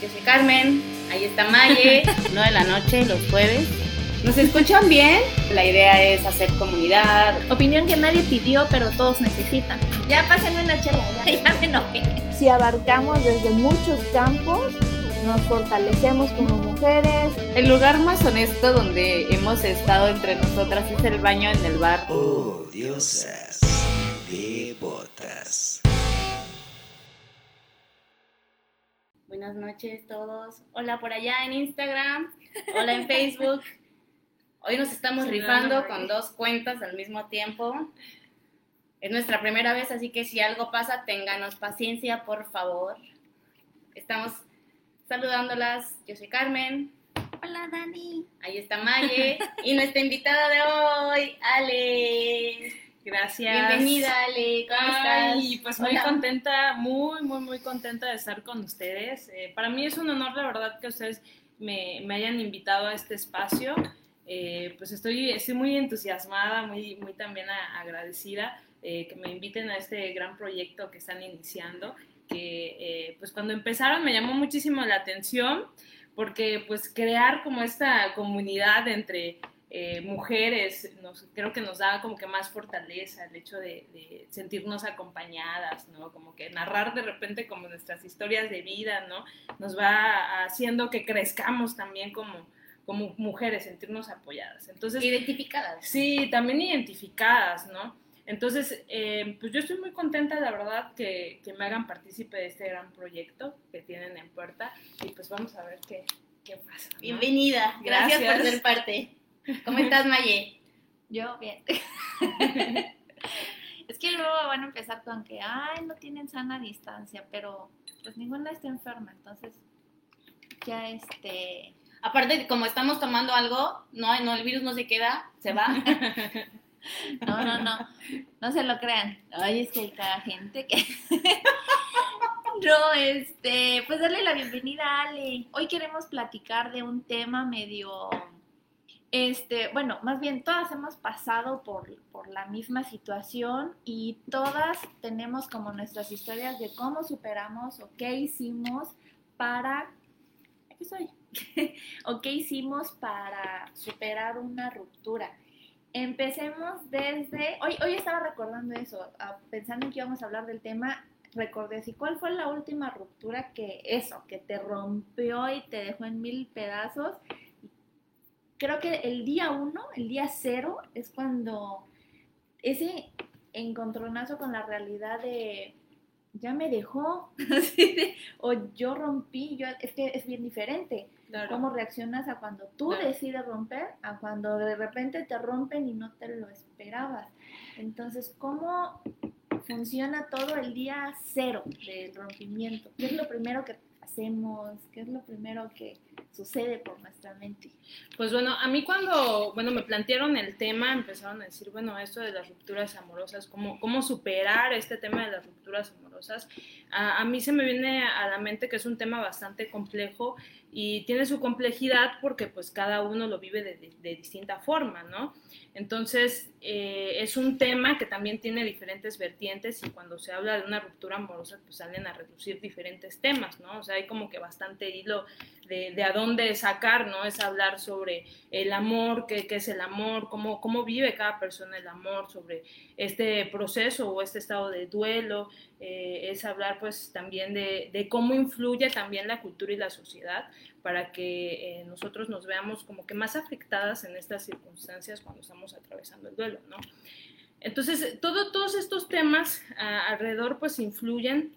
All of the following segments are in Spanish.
Yo soy Carmen, ahí está Maye, 9 de la noche, los jueves. ¿Nos escuchan bien? La idea es hacer comunidad. Opinión que nadie pidió, pero todos necesitan. Ya pásenme una chela, ya, ya me enojé. Si abarcamos desde muchos campos, nos fortalecemos como mujeres. El lugar más honesto donde hemos estado entre nosotras es el baño en el bar. Oh, diosas devotas. Buenas noches todos. Hola por allá en Instagram. Hola en Facebook. Hoy nos estamos rifando con dos cuentas al mismo tiempo. Es nuestra primera vez, así que si algo pasa, ténganos paciencia, por favor. Estamos saludándolas. Yo soy Carmen. Hola, Dani. Ahí está Maye. y nuestra invitada de hoy, Ale. Gracias. Bienvenida, Ale. ¿Cómo Ay, estás? pues muy Hola. contenta, muy, muy, muy contenta de estar con ustedes. Eh, para mí es un honor, la verdad, que ustedes me, me hayan invitado a este espacio. Eh, pues estoy, estoy muy entusiasmada, muy, muy también a- agradecida eh, que me inviten a este gran proyecto que están iniciando. Que eh, pues cuando empezaron me llamó muchísimo la atención porque pues crear como esta comunidad entre eh, mujeres, nos, creo que nos da como que más fortaleza el hecho de, de sentirnos acompañadas, ¿no? Como que narrar de repente como nuestras historias de vida, ¿no? Nos va haciendo que crezcamos también como, como mujeres, sentirnos apoyadas. Entonces, Identificadas. Sí, también identificadas, ¿no? Entonces, eh, pues yo estoy muy contenta, la verdad, que, que me hagan partícipe de este gran proyecto que tienen en puerta y pues vamos a ver qué, qué pasa. ¿no? Bienvenida. Gracias, por ser parte. ¿Cómo estás, Maye? Yo, bien. es que luego van a empezar con que, ay, no tienen sana distancia, pero pues ninguna está enferma, entonces ya este... Aparte, como estamos tomando algo, no, no, el virus no se queda, se va. No, no, no, no se lo crean. Ay, es que hay cada gente que... No, este, pues darle la bienvenida a Ale. Hoy queremos platicar de un tema medio, este, bueno, más bien todas hemos pasado por, la misma situación y todas tenemos como nuestras historias de cómo superamos o qué hicimos para, aquí estoy, o qué hicimos para superar una ruptura. Empecemos desde, hoy, hoy estaba recordando eso, ah, pensando en que íbamos a hablar del tema, recordé así, ¿cuál fue la última ruptura que eso, que te rompió y te dejó en mil pedazos? Creo que el día uno, el día cero, es cuando ese encontronazo con la realidad de ya me dejó, o yo rompí, yo, es que es bien diferente Claro. cómo reaccionas a cuando tú Claro. decides romper, a cuando de repente te rompen y no te lo esperabas. Entonces, ¿cómo funciona todo el día cero del rompimiento? ¿Qué es lo primero que hacemos? ¿Qué es lo primero que sucede por nuestra mente? Pues bueno, a mí cuando, bueno, me plantearon el tema, empezaron a decir, bueno, esto de las rupturas amorosas, cómo, cómo superar este tema de las rupturas amorosas, a, a mí se me viene a la mente que es un tema bastante complejo y tiene su complejidad porque pues cada uno lo vive de, de- distinta forma, ¿no? Entonces, eh, es un tema que también tiene diferentes vertientes y cuando se habla de una ruptura amorosa, pues salen a reducir diferentes temas, ¿no? O sea, hay como que bastante hilo de, de a dónde sacar, ¿no? Es hablar sobre el amor, qué, qué es el amor, cómo, cómo vive cada persona el amor, sobre este proceso o este estado de duelo, eh, es hablar pues también de, cómo influye también la cultura y la sociedad para que eh, nosotros nos veamos como que más afectadas en estas circunstancias cuando estamos atravesando el duelo, ¿no? Entonces, todo, todos estos temas ah, alrededor pues influyen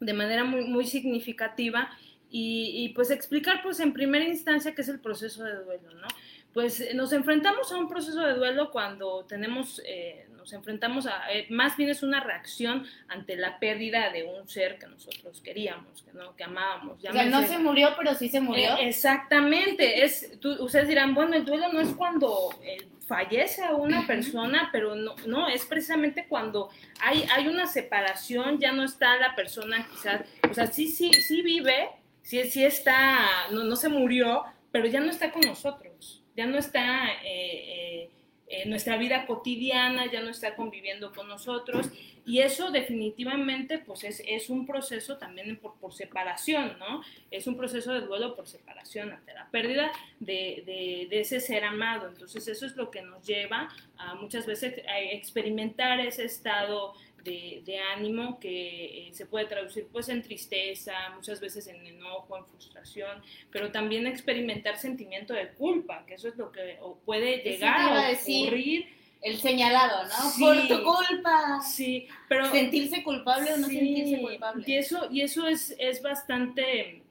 de manera muy, significativa y, pues explicar pues en primera instancia qué es el proceso de duelo, ¿no? Pues nos enfrentamos a un proceso de duelo cuando tenemos, eh, nos enfrentamos a, eh, más bien es una reacción ante la pérdida de un ser que nosotros queríamos, que, no, que amábamos. O sea, no Llámese- se murió, pero sí se murió. eh, exactamente, es, tú- ustedes dirán, bueno, el duelo no es cuando eh, fallece a una persona, pero no, no, es precisamente cuando hay, hay una separación, ya no está la persona quizás, o sea, sí, sí, sí vive, sí, sí está, no, no se murió, pero ya no está con nosotros, ya no está eh, eh, nuestra vida cotidiana, ya no está conviviendo con nosotros y eso definitivamente pues es, es un proceso también por, por, separación, ¿no? Es un proceso de duelo por separación ante la pérdida de, de, de, ese ser amado. Entonces eso es lo que nos lleva a muchas veces a experimentar ese estado de, de, ánimo que eh, se puede traducir pues en tristeza, muchas veces en enojo, en frustración, pero también experimentar sentimiento de culpa, que eso es lo que puede llegar a, a ocurrir. El señalado, ¿no? Sí, Por tu culpa. Sí, pero... Sentirse culpable o no sí, sentirse culpable. Y eso, y eso es, es bastante,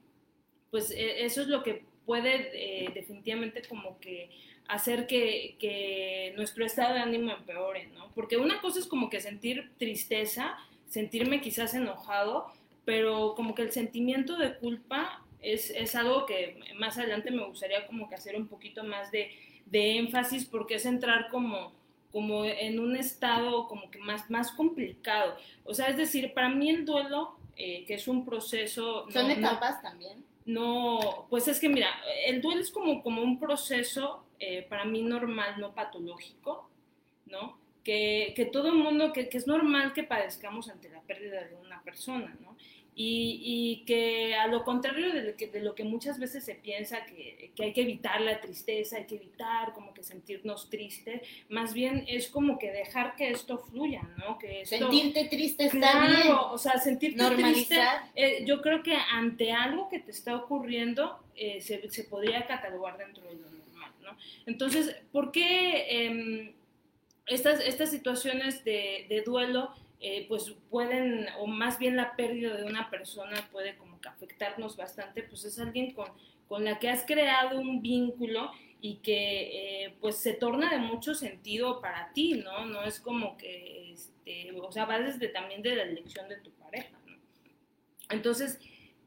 pues eso es lo que puede eh, definitivamente como que hacer que, que, nuestro estado de ánimo empeore, ¿no? Porque una cosa es como que sentir tristeza, sentirme quizás enojado, pero como que el sentimiento de culpa es, es algo que más adelante me gustaría como que hacer un poquito más de, de énfasis porque es entrar como como en un estado como que más, más complicado. O sea, es decir, para mí el duelo, eh, que es un proceso... ¿Son no, etapas no, también? No, pues es que mira, el duelo es como, como un proceso eh, para mí normal, no patológico, ¿no? Que, que todo el mundo, que, que, es normal que padezcamos ante la pérdida de una persona, ¿no? Y, y que a lo contrario de lo que, de lo que muchas veces se piensa que, que, hay que evitar la tristeza, hay que evitar como que sentirnos tristes, más bien es como que dejar que esto fluya, ¿no? Que esto, Sentirte triste está claro, bien. o sea, sentirte Normalizar. triste, eh, yo creo que ante algo que te está ocurriendo eh, se, se podría catalogar dentro de lo Entonces, ¿por qué eh, estas, estas situaciones de, de duelo eh, pues pueden, o más bien la pérdida de una persona puede como que afectarnos bastante, pues es alguien con, con la que has creado un vínculo y que eh, pues se torna de mucho sentido para ti, ¿no? No es como que, este, o sea, va desde también de la elección de tu pareja, ¿no? Entonces,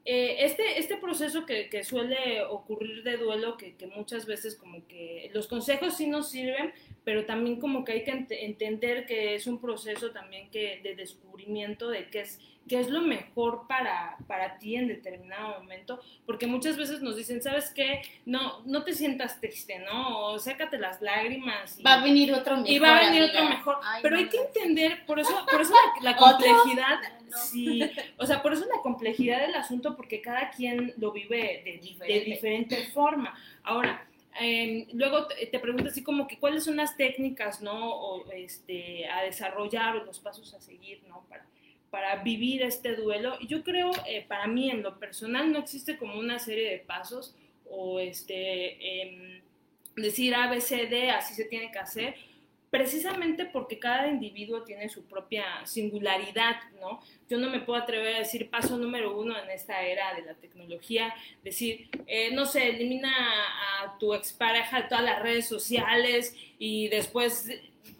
eh, este, este proceso que, que, suele ocurrir de duelo, que, que, muchas veces como que los consejos sí nos sirven, pero también como que hay que ent entender que es un proceso también que, de descubrimiento de qué es, qué es lo mejor para, para ti en determinado momento, porque muchas veces nos dicen, ¿sabes qué? No, no te sientas triste, ¿no? O sácate las lágrimas. Y, va a venir otro mejor. Y va a venir amiga. otro mejor. Ay, pero no, hay que entender, por eso, por eso la, la complejidad, no. sí, o sea, por eso la complejidad del asunto, porque cada quien lo vive de diferente forma. Ahora, eh, luego te, te así como que cuáles son las técnicas, ¿no? O, este, a desarrollar o los pasos a seguir, ¿no? Para, para vivir este duelo. Yo creo, eh, para mí en lo personal, no existe como una serie de pasos o este, eh, decir A, B, C, D, así se tiene que hacer, precisamente porque cada individuo tiene su propia singularidad, ¿no? Yo no me puedo atrever a decir paso número uno en esta era de la tecnología, decir, eh, no sé, elimina a tu expareja de todas las redes sociales y después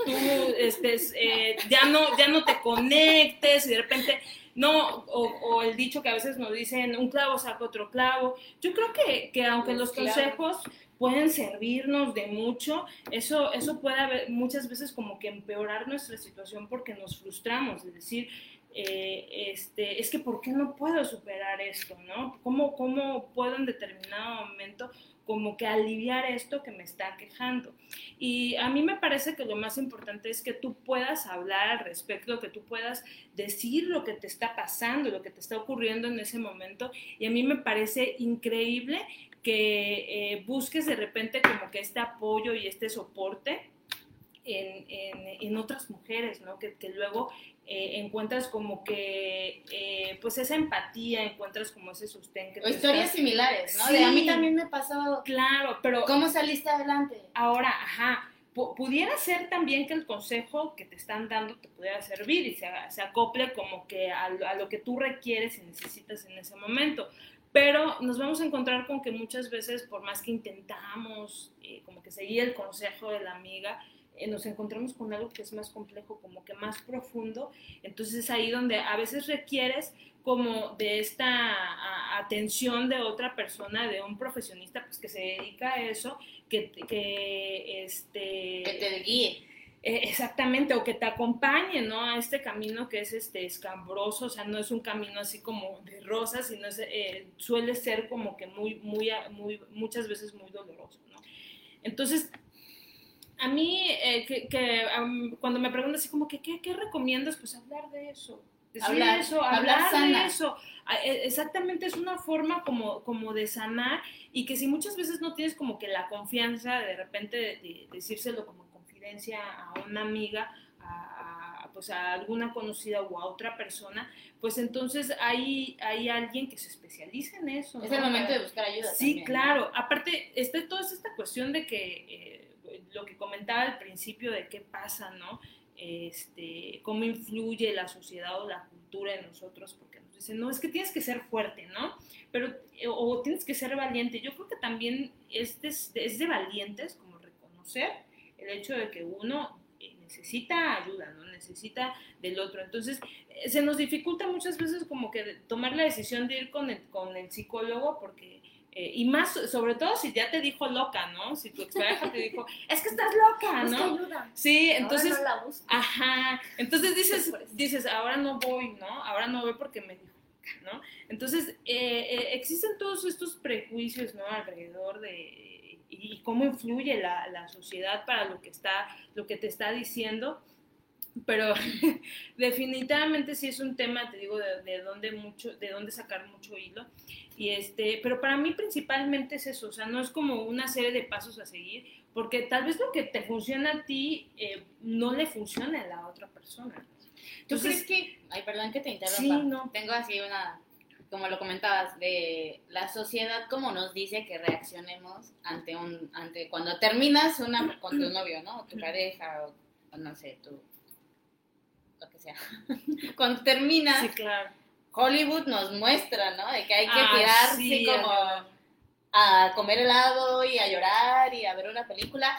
tú este, eh, ya, no, ya no te conectes y de repente no, o, o, el dicho que a veces nos dicen, un clavo saca otro clavo. Yo creo que, que aunque los consejos pueden servirnos de mucho, eso, eso puede haber muchas veces como que empeorar nuestra situación porque nos frustramos, es decir, eh, este, es que ¿por qué no puedo superar esto? ¿no? ¿Cómo, ¿Cómo puedo en determinado momento como que aliviar esto que me está quejando. Y a mí me parece que lo más importante es que tú puedas hablar al respecto, que tú puedas decir lo que te está pasando, lo que te está ocurriendo en ese momento. Y a mí me parece increíble que eh, busques de repente como que este apoyo y este soporte en, en, en otras mujeres, ¿no? Que, que luego eh, encuentras como que, eh, pues esa empatía, encuentras como ese. Que o historias estás... similares, ¿no? Sí. De a mí también me pasó. Claro, pero... ¿Cómo saliste adelante? Ahora, ajá, pudiera ser también que el consejo que te están dando te pudiera servir y se, se acople como que a, a, lo que tú requieres y necesitas en ese momento. Pero nos vamos a encontrar con que muchas veces, por más que intentamos eh, como que seguir el consejo de la amiga, eh, nos encontramos con algo que es más complejo, como que más profundo. Entonces es ahí donde a veces requieres como de esta atención de otra persona, de un profesionista pues que se dedica a eso, que, que este... Que te guíe. Eh, exactamente, o que te acompañe, ¿no? A este camino que es este escambroso, o sea, no es un camino así como de rosas, sino es, eh, suele ser como que muy, muy, muy, muchas veces muy doloroso, ¿no? Entonces, A mí, eh, que, que, um, cuando me preguntan así como que, ¿qué, qué recomiendas? Pues hablar de eso. Decir Hablar, eso, hablar hablar, sana. de eso. Ah, eh, Exactamente, es una forma como, como de sanar y que si muchas veces no tienes como que la confianza de repente de, de decírselo como confidencia a una amiga, a, a, pues a alguna conocida o a otra persona, pues entonces hay, hay alguien que se especializa en eso. Es ¿no? el momento de buscar ayuda. Sí, también, ¿no? claro. Aparte, está toda esta cuestión de que eh, lo que comentaba al principio de qué pasa, ¿no? Este, cómo influye la sociedad o la cultura en nosotros, porque nos dicen, no, es que tienes que ser fuerte, ¿no? Pero, eh, o tienes que ser valiente. Yo creo que también es de, es de valientes como reconocer el hecho de que uno eh, necesita ayuda, ¿no? Necesita del otro. Entonces, eh, se nos dificulta muchas veces como que tomar la decisión de ir con el, con el psicólogo porque eh, y más, sobre todo si ya te dijo loca, ¿no? Si tu expareja te dijo, es que estás loca, ¿no? ayuda. Sí, entonces, Ahora no la busco. ajá, entonces dices, Por eso. dices, ahora no voy, ¿no? Ahora no voy porque me dijo, ¿no? Entonces, eh, eh, existen todos estos prejuicios, ¿no? Alrededor de, y, cómo influye la, la sociedad para lo que está, lo que te está diciendo, pero definitivamente sí es un tema, te digo, de, de dónde mucho, de dónde sacar mucho hilo. Y este, pero para mí principalmente es eso, o sea, no es como una serie de pasos a seguir, porque tal vez lo que te funciona a ti eh, no le funciona a la otra persona. ¿Tú Entonces, crees que, ay, perdón que te interrumpa, Sí, no. tengo así una, como lo comentabas, de la sociedad como nos dice que reaccionemos ante un, ante cuando terminas una con tu novio, ¿no? O tu pareja, o, o no sé, tu, lo que sea. cuando terminas, sí, claro. Hollywood nos muestra, ¿no? De que hay que Ah, tirarse sí, como a comer helado y a llorar y a ver una película.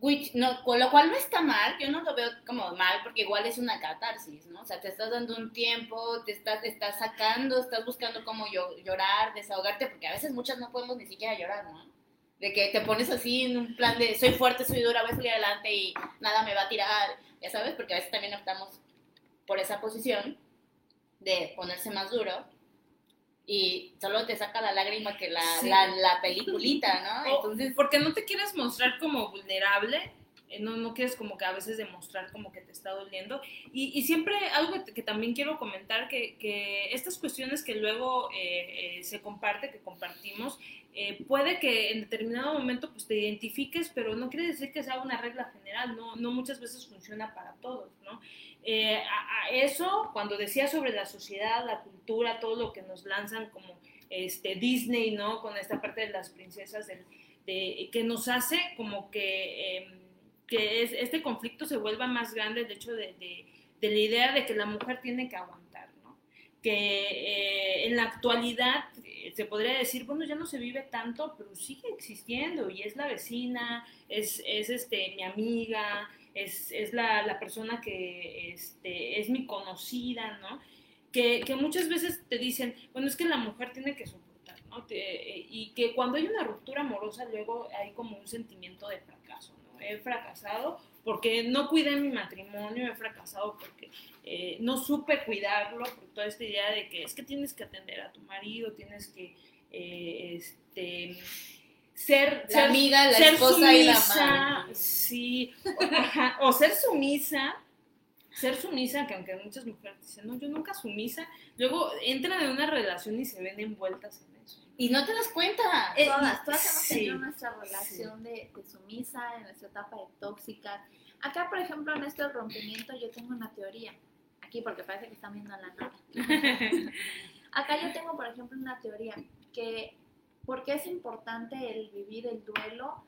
Which, no, con lo cual no está mal, yo no lo veo como mal porque igual es una catarsis, ¿no? O sea, te estás dando un tiempo, te estás, te estás sacando, estás buscando cómo llo- llorar, desahogarte, porque a veces muchas no podemos ni siquiera llorar, ¿no? De que te pones así en un plan de soy fuerte, soy dura, voy a salir adelante y nada me va a tirar, ya sabes, porque a veces también optamos por esa posición de ponerse más duro y solo te saca la lágrima que la, Sí. la, la peliculita, ¿no? O- Entonces, porque no te quieres mostrar como vulnerable, eh, no, no quieres como que a veces demostrar como que te está doliendo. Y, y siempre algo que, que también quiero comentar, que, que estas cuestiones que luego eh, eh, se comparte, que compartimos, eh, puede que en determinado momento pues te identifiques, pero no quiere decir que sea una regla general, no, no muchas veces funciona para todos, ¿no? Eh, a, a eso, cuando decía sobre la sociedad, la cultura, todo lo que nos lanzan como este, Disney, ¿no? Con esta parte de las princesas, del- de, que nos hace como que, eh, que es- este conflicto se vuelva más grande, el hecho de, de- de la idea de que la mujer tiene que aguantar, ¿no? Que eh, en la actualidad eh, se podría decir, bueno, ya no se vive tanto, pero sigue existiendo y es la vecina, es, es este, mi amiga, es, es la, la persona que este, es mi conocida, ¿no? Que, que muchas veces te dicen, bueno, es que la mujer tiene que soportar, ¿no? Eh, y que cuando hay una ruptura amorosa luego hay como un sentimiento de fracaso, ¿no? He fracasado porque no cuidé mi matrimonio, he fracasado porque eh, no supe cuidarlo, por toda esta idea de que es que tienes que atender a tu marido, tienes que, eh, este ser, La ser- amiga, la ser esposa y la madre. Sí, o, ajá, o ser sumisa, ser sumisa, que aunque muchas mujeres dicen, no, yo nunca sumisa, luego entran en una relación y se ven envueltas en eso. y no te das cuenta. Eh, Todas, todas hemos sí, tenido nuestra relación de, de sumisa, en nuestra etapa de tóxica. Acá, por ejemplo, en esto del rompimiento, yo tengo una teoría. Aquí, porque parece que están viendo la nada. Acá yo tengo, por ejemplo, una teoría que, porque es importante el vivir el duelo,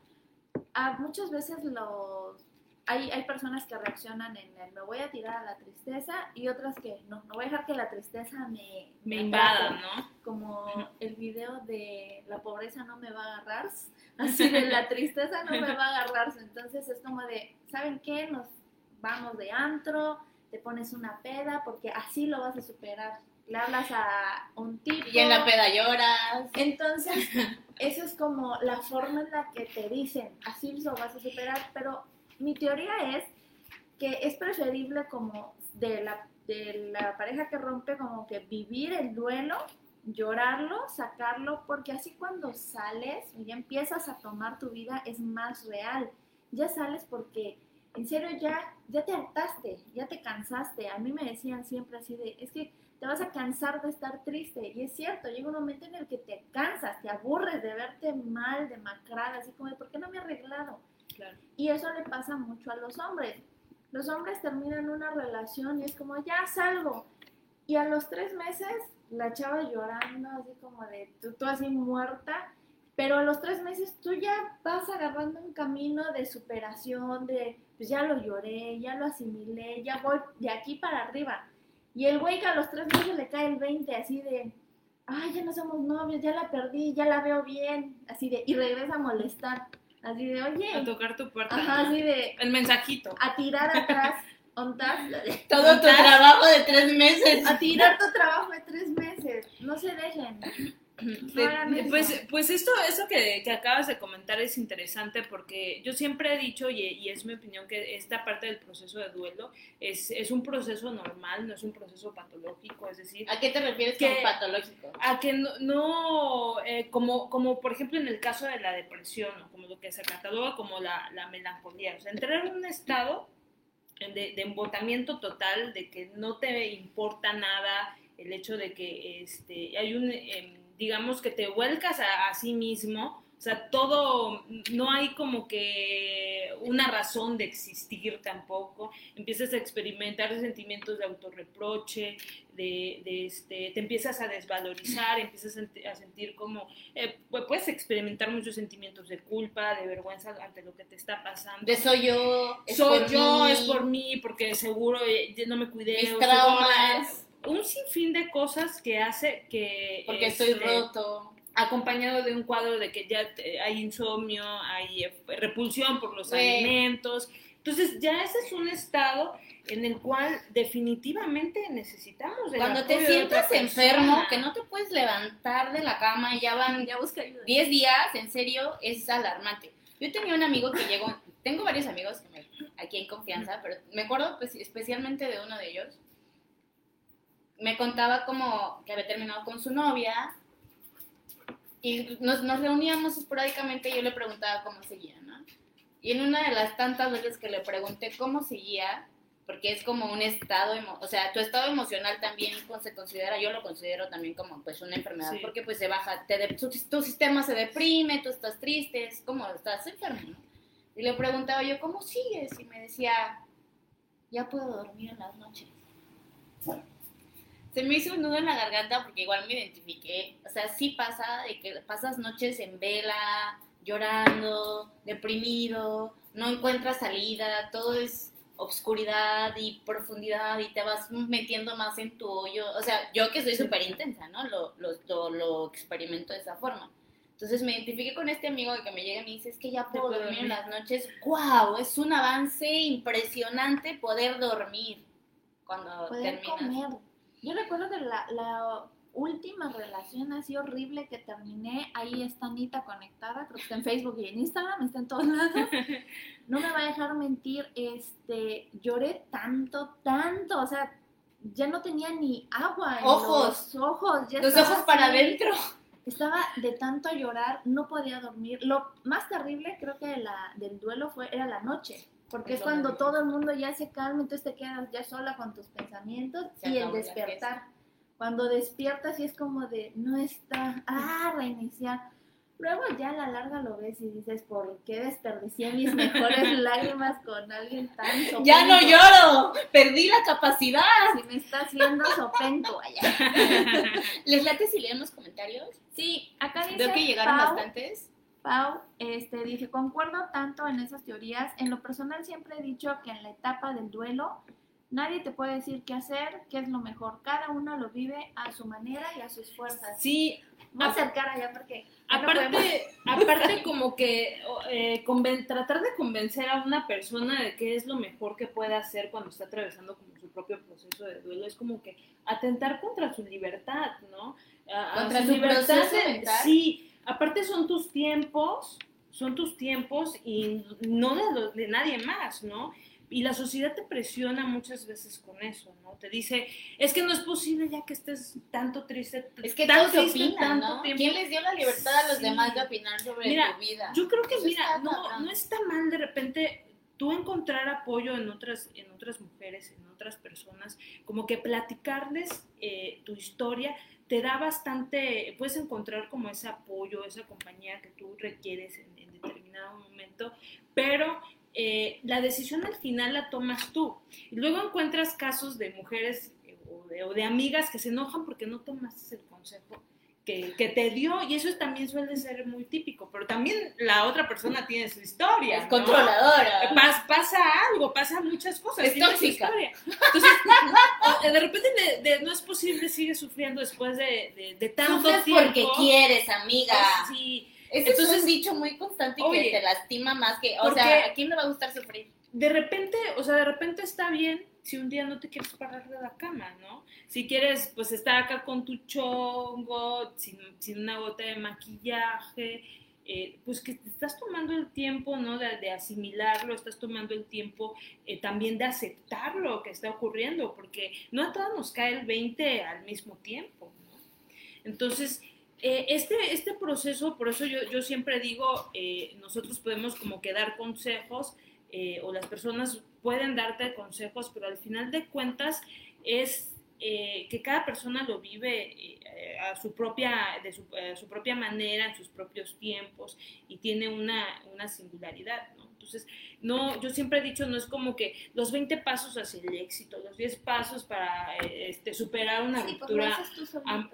a muchas veces los... Hay, hay personas que reaccionan en el me voy a tirar a la tristeza y otras que no, no voy a dejar que la tristeza me, Me atrape" invadan, ¿no? como el video de la pobreza no me va a agarrar, así de la tristeza no me va a agarrar, entonces es como de, ¿saben qué? Nos vamos de antro, te pones una peda, porque así lo vas a superar. Le hablas a un tipo. Y en la peda lloras. Entonces, eso es como la forma en la que te dicen, así lo vas a superar, pero mi teoría es que es preferible como de la, de la pareja que rompe, como que vivir el duelo, llorarlo, sacarlo, porque así cuando sales y ya empiezas a tomar tu vida es más real. ya sales porque en serio ya, ya te hartaste, ya te cansaste. A mí me decían siempre así de, es que te vas a cansar de estar triste. Y es cierto, llega un momento en el que te cansas, te aburres de verte mal, demacrada, así como, de, ¿por qué no me he arreglado? Claro. Y eso le pasa mucho a los hombres. Los hombres terminan una relación y es como, ya salgo. Y a los tres meses, la chava llorando, así como de, tú, tú así muerta. Pero a los tres meses tú ya vas agarrando un camino de superación, de, pues ya lo lloré, ya lo asimilé, ya voy de aquí para arriba. Y el güey que a los tres meses le cae el 20, así de, ay, ya no somos novios, ya la perdí, ya la veo bien, así de, y regresa a molestar, así de, A oye, tocar tu puerta. ajá, así de, El mensajito. a tirar atrás, ontas, Todo tu trabajo de tres meses. a tirar tu trabajo de tres meses, no se dejen. Eso. Pues, pues esto, eso que, que acabas de comentar es interesante porque yo siempre he dicho, y, y es mi opinión, que esta parte del proceso de duelo es, es un proceso normal, no es un proceso patológico, es decir, ¿A qué te refieres Que- con patológico? a que no, no, eh, como, como por ejemplo en el caso de la depresión, o como lo que se cataloga como la, la melancolía, o sea, entrar en un estado de, de embotamiento total, de que no te importa nada, el hecho de que este, hay un, em, digamos que te vuelcas a, a sí mismo, o sea, todo, no hay como que una razón de existir tampoco, empiezas a experimentar sentimientos de autorreproche, de, de este, te empiezas a desvalorizar, empiezas a, senti- a sentir como, eh, pu- puedes experimentar muchos sentimientos de culpa, de vergüenza ante lo que te está pasando. De soy yo, es Soy por yo, mí, es por mí, porque seguro eh, no me cuidé. mis traumas, seguro- un sinfín de cosas que hace que... porque estoy este, roto. acompañado de un cuadro de que ya eh, hay insomnio, hay eh, repulsión por los Güey. alimentos. Entonces ya ese es un estado en el cual definitivamente necesitamos Cuando te sientas enfermo, que no te puedes levantar de la cama y ya van Ya busca ayuda. 10 días, en serio, es alarmante. Yo tenía un amigo que llegó, tengo varios amigos que me- aquí en confianza, pero me acuerdo pues, especialmente de uno de ellos. Me contaba como que había terminado con su novia y nos, nos reuníamos esporádicamente y yo le preguntaba cómo seguía, ¿no? Y en una de las tantas veces que le pregunté cómo seguía, porque es como un estado, o sea, tu estado emocional también pues, se considera, yo lo considero también como pues una enfermedad, Sí. porque pues se baja, te de- tu, tu sistema se deprime, tú estás triste, es como estás enfermo, ¿no? Y le preguntaba yo, ¿cómo sigues? Y me decía, ya puedo dormir en las noches. Se me hizo un nudo en la garganta porque igual me identifiqué. O sea, sí pasa de que pasas noches en vela, llorando, deprimido, no encuentras salida, todo es obscuridad y profundidad y te vas metiendo más en tu hoyo. O sea, yo que soy súper intensa, ¿no? Lo, lo, lo, lo experimento de esa forma. Entonces me identifiqué con este amigo que me llega y me dice, es que ya puedo dormir en las noches. ¡Wow! Es un avance impresionante poder dormir cuando terminas. comer. Yo recuerdo que la, la última relación así horrible que terminé, ahí está Anita conectada, creo que está en Facebook y en Instagram, está en todos lados. No me va a dejar mentir, este, lloré tanto, tanto, o sea, ya no tenía ni agua en Ojos. los ojos, ya Los ojos para así. adentro. Estaba de tanto llorar, no podía dormir. Lo más terrible creo que de la, del duelo fue era la noche, porque Es cuando todo el mundo ya se calma, entonces te quedas ya sola con tus pensamientos Se y el despertar. Cuando despiertas y es como de no está, ah, reiniciar. Luego ya a la larga lo ves y dices, ¿por qué desperdicié mis mejores lágrimas con alguien tan Ya no sopenco? lloro, perdí la capacidad. Si me está haciendo sopenco allá. ¿Les late si leen los comentarios? Sí, acá dice Veo que llegaron Pau, bastantes. Pau, este, dije, concuerdo tanto en esas teorías. En lo personal siempre he dicho que en la etapa del duelo nadie te puede decir qué hacer, qué es lo mejor. Cada uno lo vive a su manera y a sus fuerzas. Sí, Voy a acercar allá porque no aparte, aparte como que eh, conven- tratar de convencer a una persona de qué es lo mejor que puede hacer cuando está atravesando como su propio proceso de duelo es como que atentar contra su libertad, ¿no? A- a Contra su proceso de- mental. Sí, aparte son tus tiempos, son tus tiempos y no de, los- de nadie más, ¿no? y la sociedad te presiona muchas veces con eso, ¿no? Te dice, es que no es posible ya que estés tanto triste. Es que tan todos triste opinan, tanto ¿no? tiempo". ¿Quién les dio la libertad a los Sí. demás de opinar sobre Mira, tu vida? Yo creo que, Eso mira, no, no está mal de repente tú encontrar apoyo en otras, en otras mujeres, en otras personas, como que platicarles eh, tu historia te da bastante, puedes encontrar como ese apoyo, esa compañía que tú requieres en, determinado momento, pero eh, la decisión al final la tomas tú. Y luego encuentras casos de mujeres eh, o de, o de amigas que se enojan porque no tomaste el consejo que, que te dio y eso también suele ser muy típico, pero también la otra persona tiene su historia. Es ¿no? controladora. Pas- pasa algo, pasan muchas cosas. Es tóxica. historia. Entonces, o- de repente de- de- no es posible, sigue sufriendo después de, de, tanto Sufres tiempo. porque quieres, amiga. Oh, sí. Ese es Entonces- un dicho muy constante Oye, que te lastima más que, o sea, ¿a quién le va a gustar sufrir? de repente, o sea, de repente está bien si un día no te quieres parar de la cama, ¿no? Si quieres, pues, estar acá con tu chongo, sin, sin una gota de maquillaje, eh, pues que te estás tomando el tiempo, ¿no? De, de asimilarlo, estás tomando el tiempo eh, también de aceptar lo que está ocurriendo, porque no a todas nos cae el 20 al mismo tiempo, ¿no? Entonces, eh, este, este proceso, por eso yo, yo siempre digo, eh, nosotros podemos como que dar consejos, eh, o las personas pueden darte consejos, pero al final de cuentas es eh, que cada persona lo vive eh, a, su propia, de su, a su propia manera, en sus propios tiempos, y tiene una, una singularidad, ¿no? Entonces, no, yo siempre he dicho, no es como que los 20 pasos hacia el éxito, los 10 pasos para eh, este, superar una Sí, pues ruptura.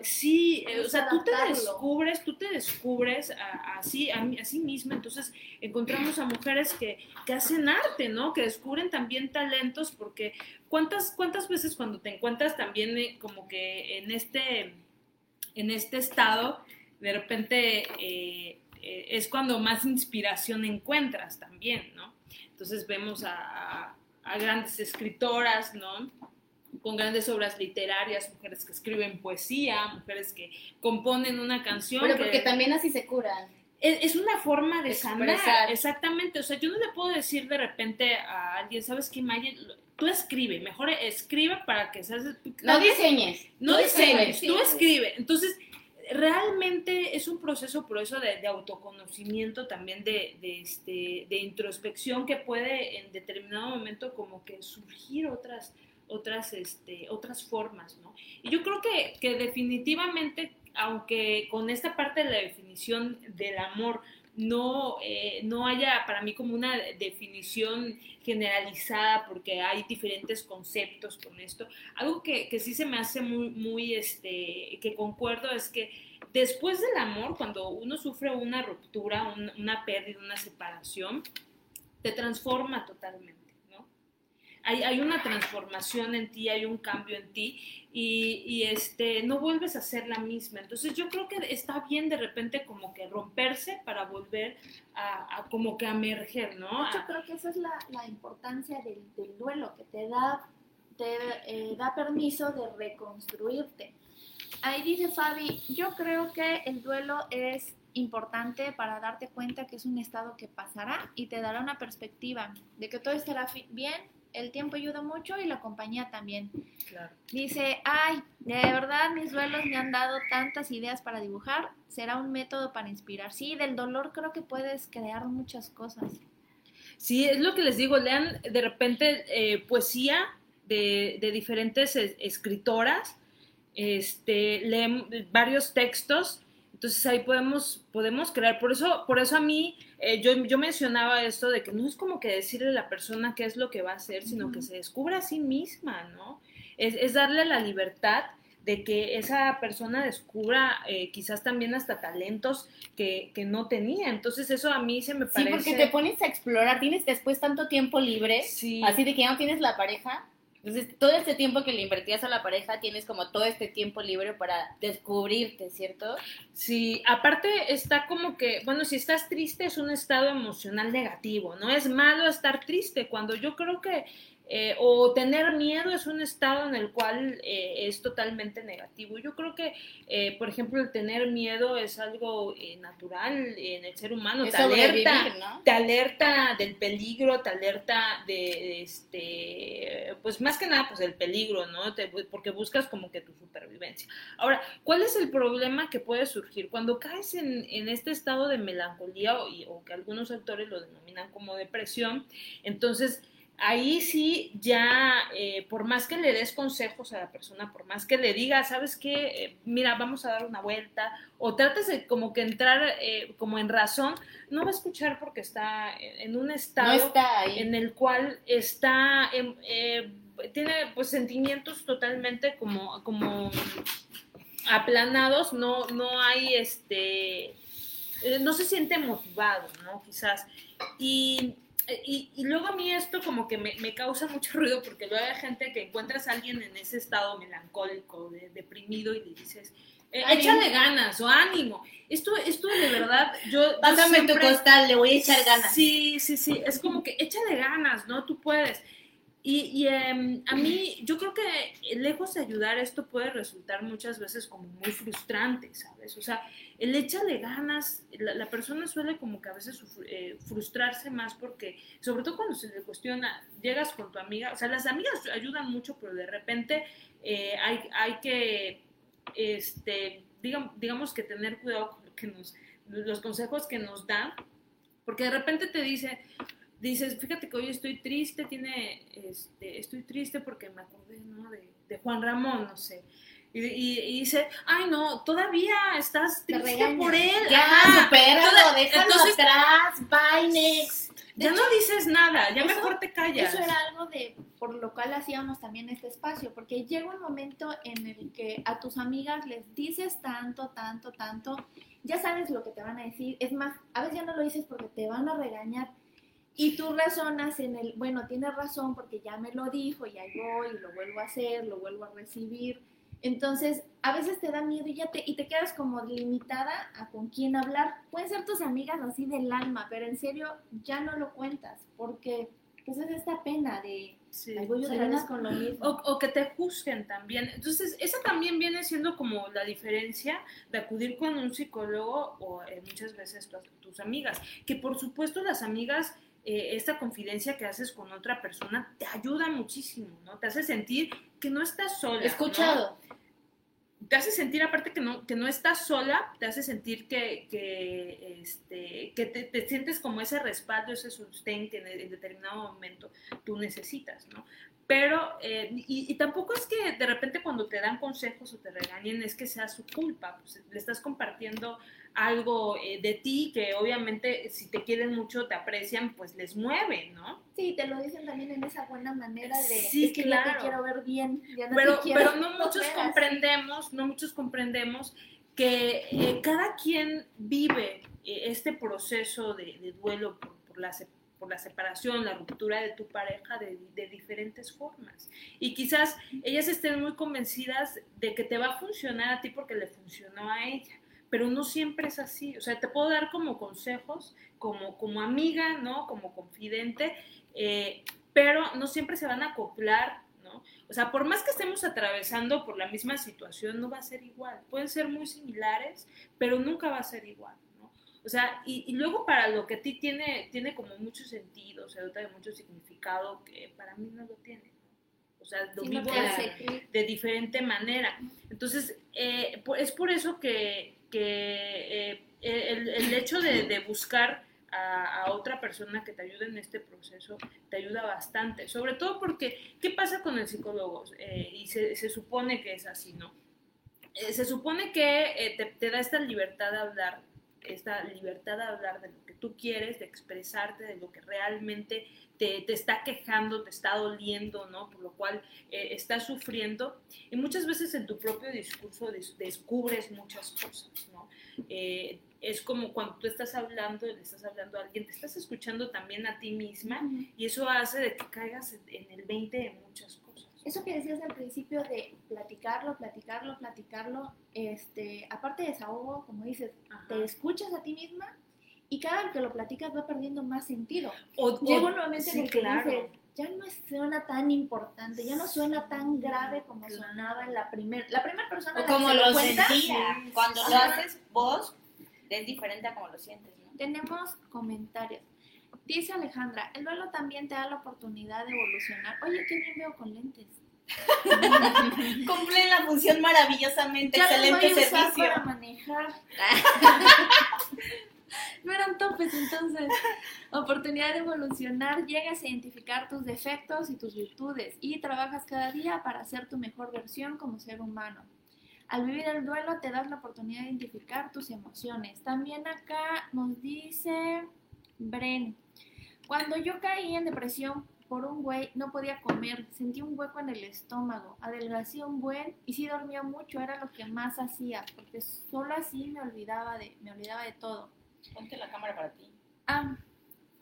sí, eh, o sea, tú te descubres, tú te descubres a- así, a, mí- a sí misma, entonces encontramos a mujeres que, que hacen arte, ¿no? Que descubren también talentos, porque ¿cuántas, cuántas veces cuando te encuentras también eh, como que en este, en este estado, de repente eh, eh, es cuando más inspiración encuentras también, ¿no? Entonces vemos a, a- a grandes escritoras, ¿no? con grandes obras literarias, mujeres que escriben poesía, mujeres que componen una canción. Pero que porque también así se curan. es, es una forma de sanar, exactamente. O sea, yo no le puedo decir de repente a alguien, ¿sabes qué, Maya? Tú escribe, mejor escribe para que seas... No diseñes. No diseñes, tú escribe. Entonces, realmente es un proceso por eso de, autoconocimiento, también de, de, este, de introspección que puede en determinado momento como que surgir otras, otras, este, otras formas, ¿no? Y yo creo que, que definitivamente, aunque con esta parte de la definición del amor no, eh, no haya para mí como una definición generalizada porque hay diferentes conceptos con esto. Algo que, que sí se me hace muy, muy, este, que concuerdo es que después del amor, cuando uno sufre una ruptura, un- una pérdida, una separación, te transforma totalmente. Hay, hay una transformación en ti, hay un cambio en ti y, y, este, no vuelves a ser la misma. Entonces yo creo que está bien de repente como que romperse para volver a, a como que a emerger, ¿no? Yo creo que esa es la, la importancia del, del duelo, que te da, te eh, da permiso de reconstruirte. Ahí dice Fabi, yo creo que el duelo es importante para darte cuenta que es un estado que pasará y te dará una perspectiva de que todo estará bien, el tiempo ayuda mucho y la compañía también. claro. Dice, ay, de verdad mis duelos me han dado tantas ideas para dibujar, será un método para inspirar. Sí, del dolor creo que puedes crear muchas cosas. Sí, es lo que les digo, lean de repente eh, poesía de, de diferentes es- escritoras, este, leen varios textos, entonces ahí podemos, podemos crear. Por eso, por eso a mí, eh, yo, yo mencionaba esto de que no es como que decirle a la persona qué es lo que va a hacer, sino que se descubra a sí misma, ¿no? Es, es darle la libertad de que esa persona descubra eh, quizás también hasta talentos que, que no tenía. Entonces eso a mí se me Sí, parece... porque te pones a explorar, tienes después tanto tiempo libre, Sí. así de que ya no tienes la pareja. Entonces, todo este tiempo que le invertías a la pareja, tienes como todo este tiempo libre para descubrirte, ¿cierto? Sí, aparte está como que, bueno, si estás triste es un estado emocional negativo, no es malo estar triste, cuando yo creo que, eh, o tener miedo es un estado en el cual eh, es totalmente negativo. Yo creo que, eh, por ejemplo, el tener miedo es algo natural en el ser humano, te alerta, ¿no? te alerta del peligro, te alerta de, este, pues más que nada, pues del peligro, ¿no? Te- porque buscas como que tu supervivencia. Ahora, ¿cuál es el problema que puede surgir? Cuando caes en, en este estado de melancolía o, y- o que algunos autores lo denominan como depresión, entonces ahí sí ya, eh, por más que le des consejos a la persona, por más que le digas, ¿sabes qué? Eh, mira, vamos a dar una vuelta, o trates de como que entrar eh, como en razón, no va a escuchar porque está en, un estado No está ahí. en el cual está, tiene pues sentimientos totalmente como, como aplanados, no, no hay este, no se siente motivado, ¿no? Quizás. Y, y, y luego a mí esto como que me, me causa mucho ruido porque luego hay gente que encuentras a alguien en ese estado melancólico, de- deprimido y le dices, eh, échale ganas o ánimo. Esto, esto de verdad, yo... Pásame tu siempre- costal, le voy a echar ganas. Sí, sí, sí, es como que échale ganas, ¿no? Tú puedes. Y, y, em, a mí, yo creo que lejos de ayudar, esto puede resultar muchas veces como muy frustrante, ¿sabes? O sea, el échale ganas, la, persona suele como que a veces eh, frustrarse más porque, sobre todo cuando se le cuestiona, llegas con tu amiga, o sea, las amigas ayudan mucho, pero de repente eh, hay, hay que, este, digamos, digamos que tener cuidado con lo que nos, los consejos que nos dan, porque de repente te dice, dices, fíjate que hoy estoy triste, tiene, este, estoy triste porque me acordé, ¿no? De, de Juan Ramón, no sé. Y, y- y dice, ay, no, todavía estás Te triste por él. Ya, Ajá. supéralo, Toda- déjalo entonces- atrás, bye next. Ya no dices nada, ya eso- mejor te callas. Eso era algo de por lo cual hacíamos también este espacio, porque llega un momento en el que a tus amigas les dices tanto, tanto, tanto, ya sabes lo que te van a decir, es más, a veces ya no lo dices porque te van a regañar y tú razonas en el, bueno, tienes razón porque ya me lo dijo y ahí voy y lo vuelvo a hacer, lo vuelvo a recibir. Entonces, a veces te da miedo y ya te, y te quedas como limitada a con quién hablar. Pueden ser tus amigas así del alma, pero en serio ya no lo cuentas porque pues es esta pena de Sí. Ahí voy otra Selena. vez con lo mismo. O, o que te juzguen también. Entonces, esa también viene siendo como la diferencia de acudir con un psicólogo o eh, muchas veces tu- tus amigas. Que por supuesto las amigas, eh, esta confidencia que haces con otra persona te ayuda muchísimo, ¿no? Te hace sentir que no estás sola. ¿no? Escuchado. te hace sentir aparte que no, que no estás sola, te hace sentir que, que, este, que te, te sientes como ese respaldo, ese sostén que en, en determinado momento tú necesitas, ¿no? Pero, eh, y, y tampoco es que de repente cuando te dan consejos o te regañen es que sea su culpa, pues le estás compartiendo algo eh, de ti que obviamente si te quieren mucho, te aprecian, pues les mueve, ¿no? Sí, te lo dicen también en esa buena manera de Sí, es que ya claro. te quiero ver bien, ya no pero, te quiero pero no muchos ver así". comprendemos, no muchos comprendemos que eh, cada quien vive eh, este proceso de, de duelo por, por la, por la separación, la ruptura de tu pareja de, de diferentes formas. Y quizás ellas estén muy convencidas de que te va a funcionar a ti porque le funcionó a ella. Pero no siempre es así. O sea, te puedo dar como consejos, como, como amiga, ¿no? Como confidente, eh, pero no siempre se van a acoplar, ¿no? O sea, por más que estemos atravesando por la misma situación, no va a ser igual. Pueden ser muy similares, pero nunca va a ser igual, ¿no? O sea, y, y luego para lo que a ti tiene, tiene como mucho sentido, se dota de mucho significado, que para mí no lo tiene, ¿no? O sea, lo Sí, no vivo te de- de diferente manera. Entonces, eh, es por eso que, que, eh, el, el hecho de, buscar a, otra persona que te ayude en este proceso te ayuda bastante. Sobre todo porque, ¿qué pasa con el psicólogo? Eh, y se, se supone que es así, ¿no? Eh, se supone que eh, te, te da esta libertad de hablar, esta libertad de hablar de lo tú quieres, de expresarte, de lo que realmente te, te está quejando, te está doliendo, ¿no? Por lo cual eh, estás sufriendo. Y muchas veces en tu propio discurso des- descubres muchas cosas, ¿no? Eh, es como cuando tú estás hablando, le estás hablando a alguien, te estás escuchando también a ti misma y eso hace de que caigas en- el 20 de muchas cosas. Eso que decías al principio de platicarlo, platicarlo, platicarlo, este, aparte de desahogo, como dices, Ajá. te escuchas a ti misma y cada vez que lo platicas va perdiendo más sentido. O- Llega momento sí, en el que claro. dices, ya no suena tan importante, ya no suena tan grave como sonaba en la primera, la primera persona O que como se lo. Cuando lo haces vos, es diferente a como lo sientes, ¿no? Tenemos comentarios. Dice Alejandra, el duelo también te da la oportunidad de evolucionar. Oye, qué bien veo con lentes. Cumplen la función maravillosamente. Ya Excelente voy a usar servicio. para manejar. no eran topes entonces. Oportunidad de evolucionar, llegas a identificar tus defectos y tus virtudes y trabajas cada día para ser tu mejor versión como ser humano. Al vivir el duelo te das la oportunidad de identificar tus emociones. También acá nos dice Bren, cuando yo caí en depresión por un güey, no podía comer, sentí un hueco en el estómago, adelgacé un buen y sí dormía mucho, era lo que más hacía, porque solo así me olvidaba de, me olvidaba de todo. Ponte la cámara para ti. Ah,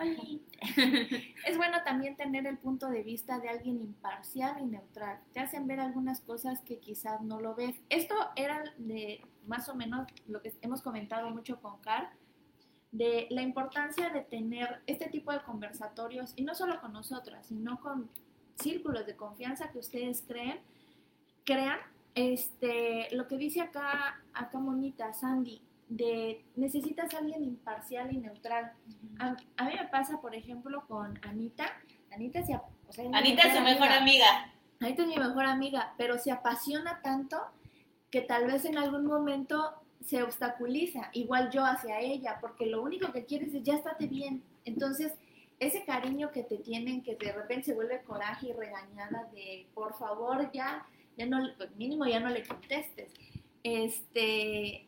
es bueno también tener el punto de vista de alguien imparcial y neutral. Te hacen ver algunas cosas que quizás no lo ves. Esto era de más o menos lo que hemos comentado mucho con Carl, de la importancia de tener este tipo de conversatorios, y no solo con nosotras, sino con círculos de confianza que ustedes creen, crean. Este, lo que dice acá, acá Monita, Sandy, de necesitas a alguien imparcial y neutral. A, a mí me pasa, por ejemplo, con Anita. Anita, se, o sea, Anita es su mejor amiga. Anita es mi mejor amiga, pero se apasiona tanto que tal vez en algún momento se obstaculiza, igual yo hacia ella, porque lo único que quieres es ya estate bien. Entonces, ese cariño que te tienen, que de repente se vuelve coraje y regañada de, por favor, ya, ya no, pues, mínimo ya no le contestes. Este,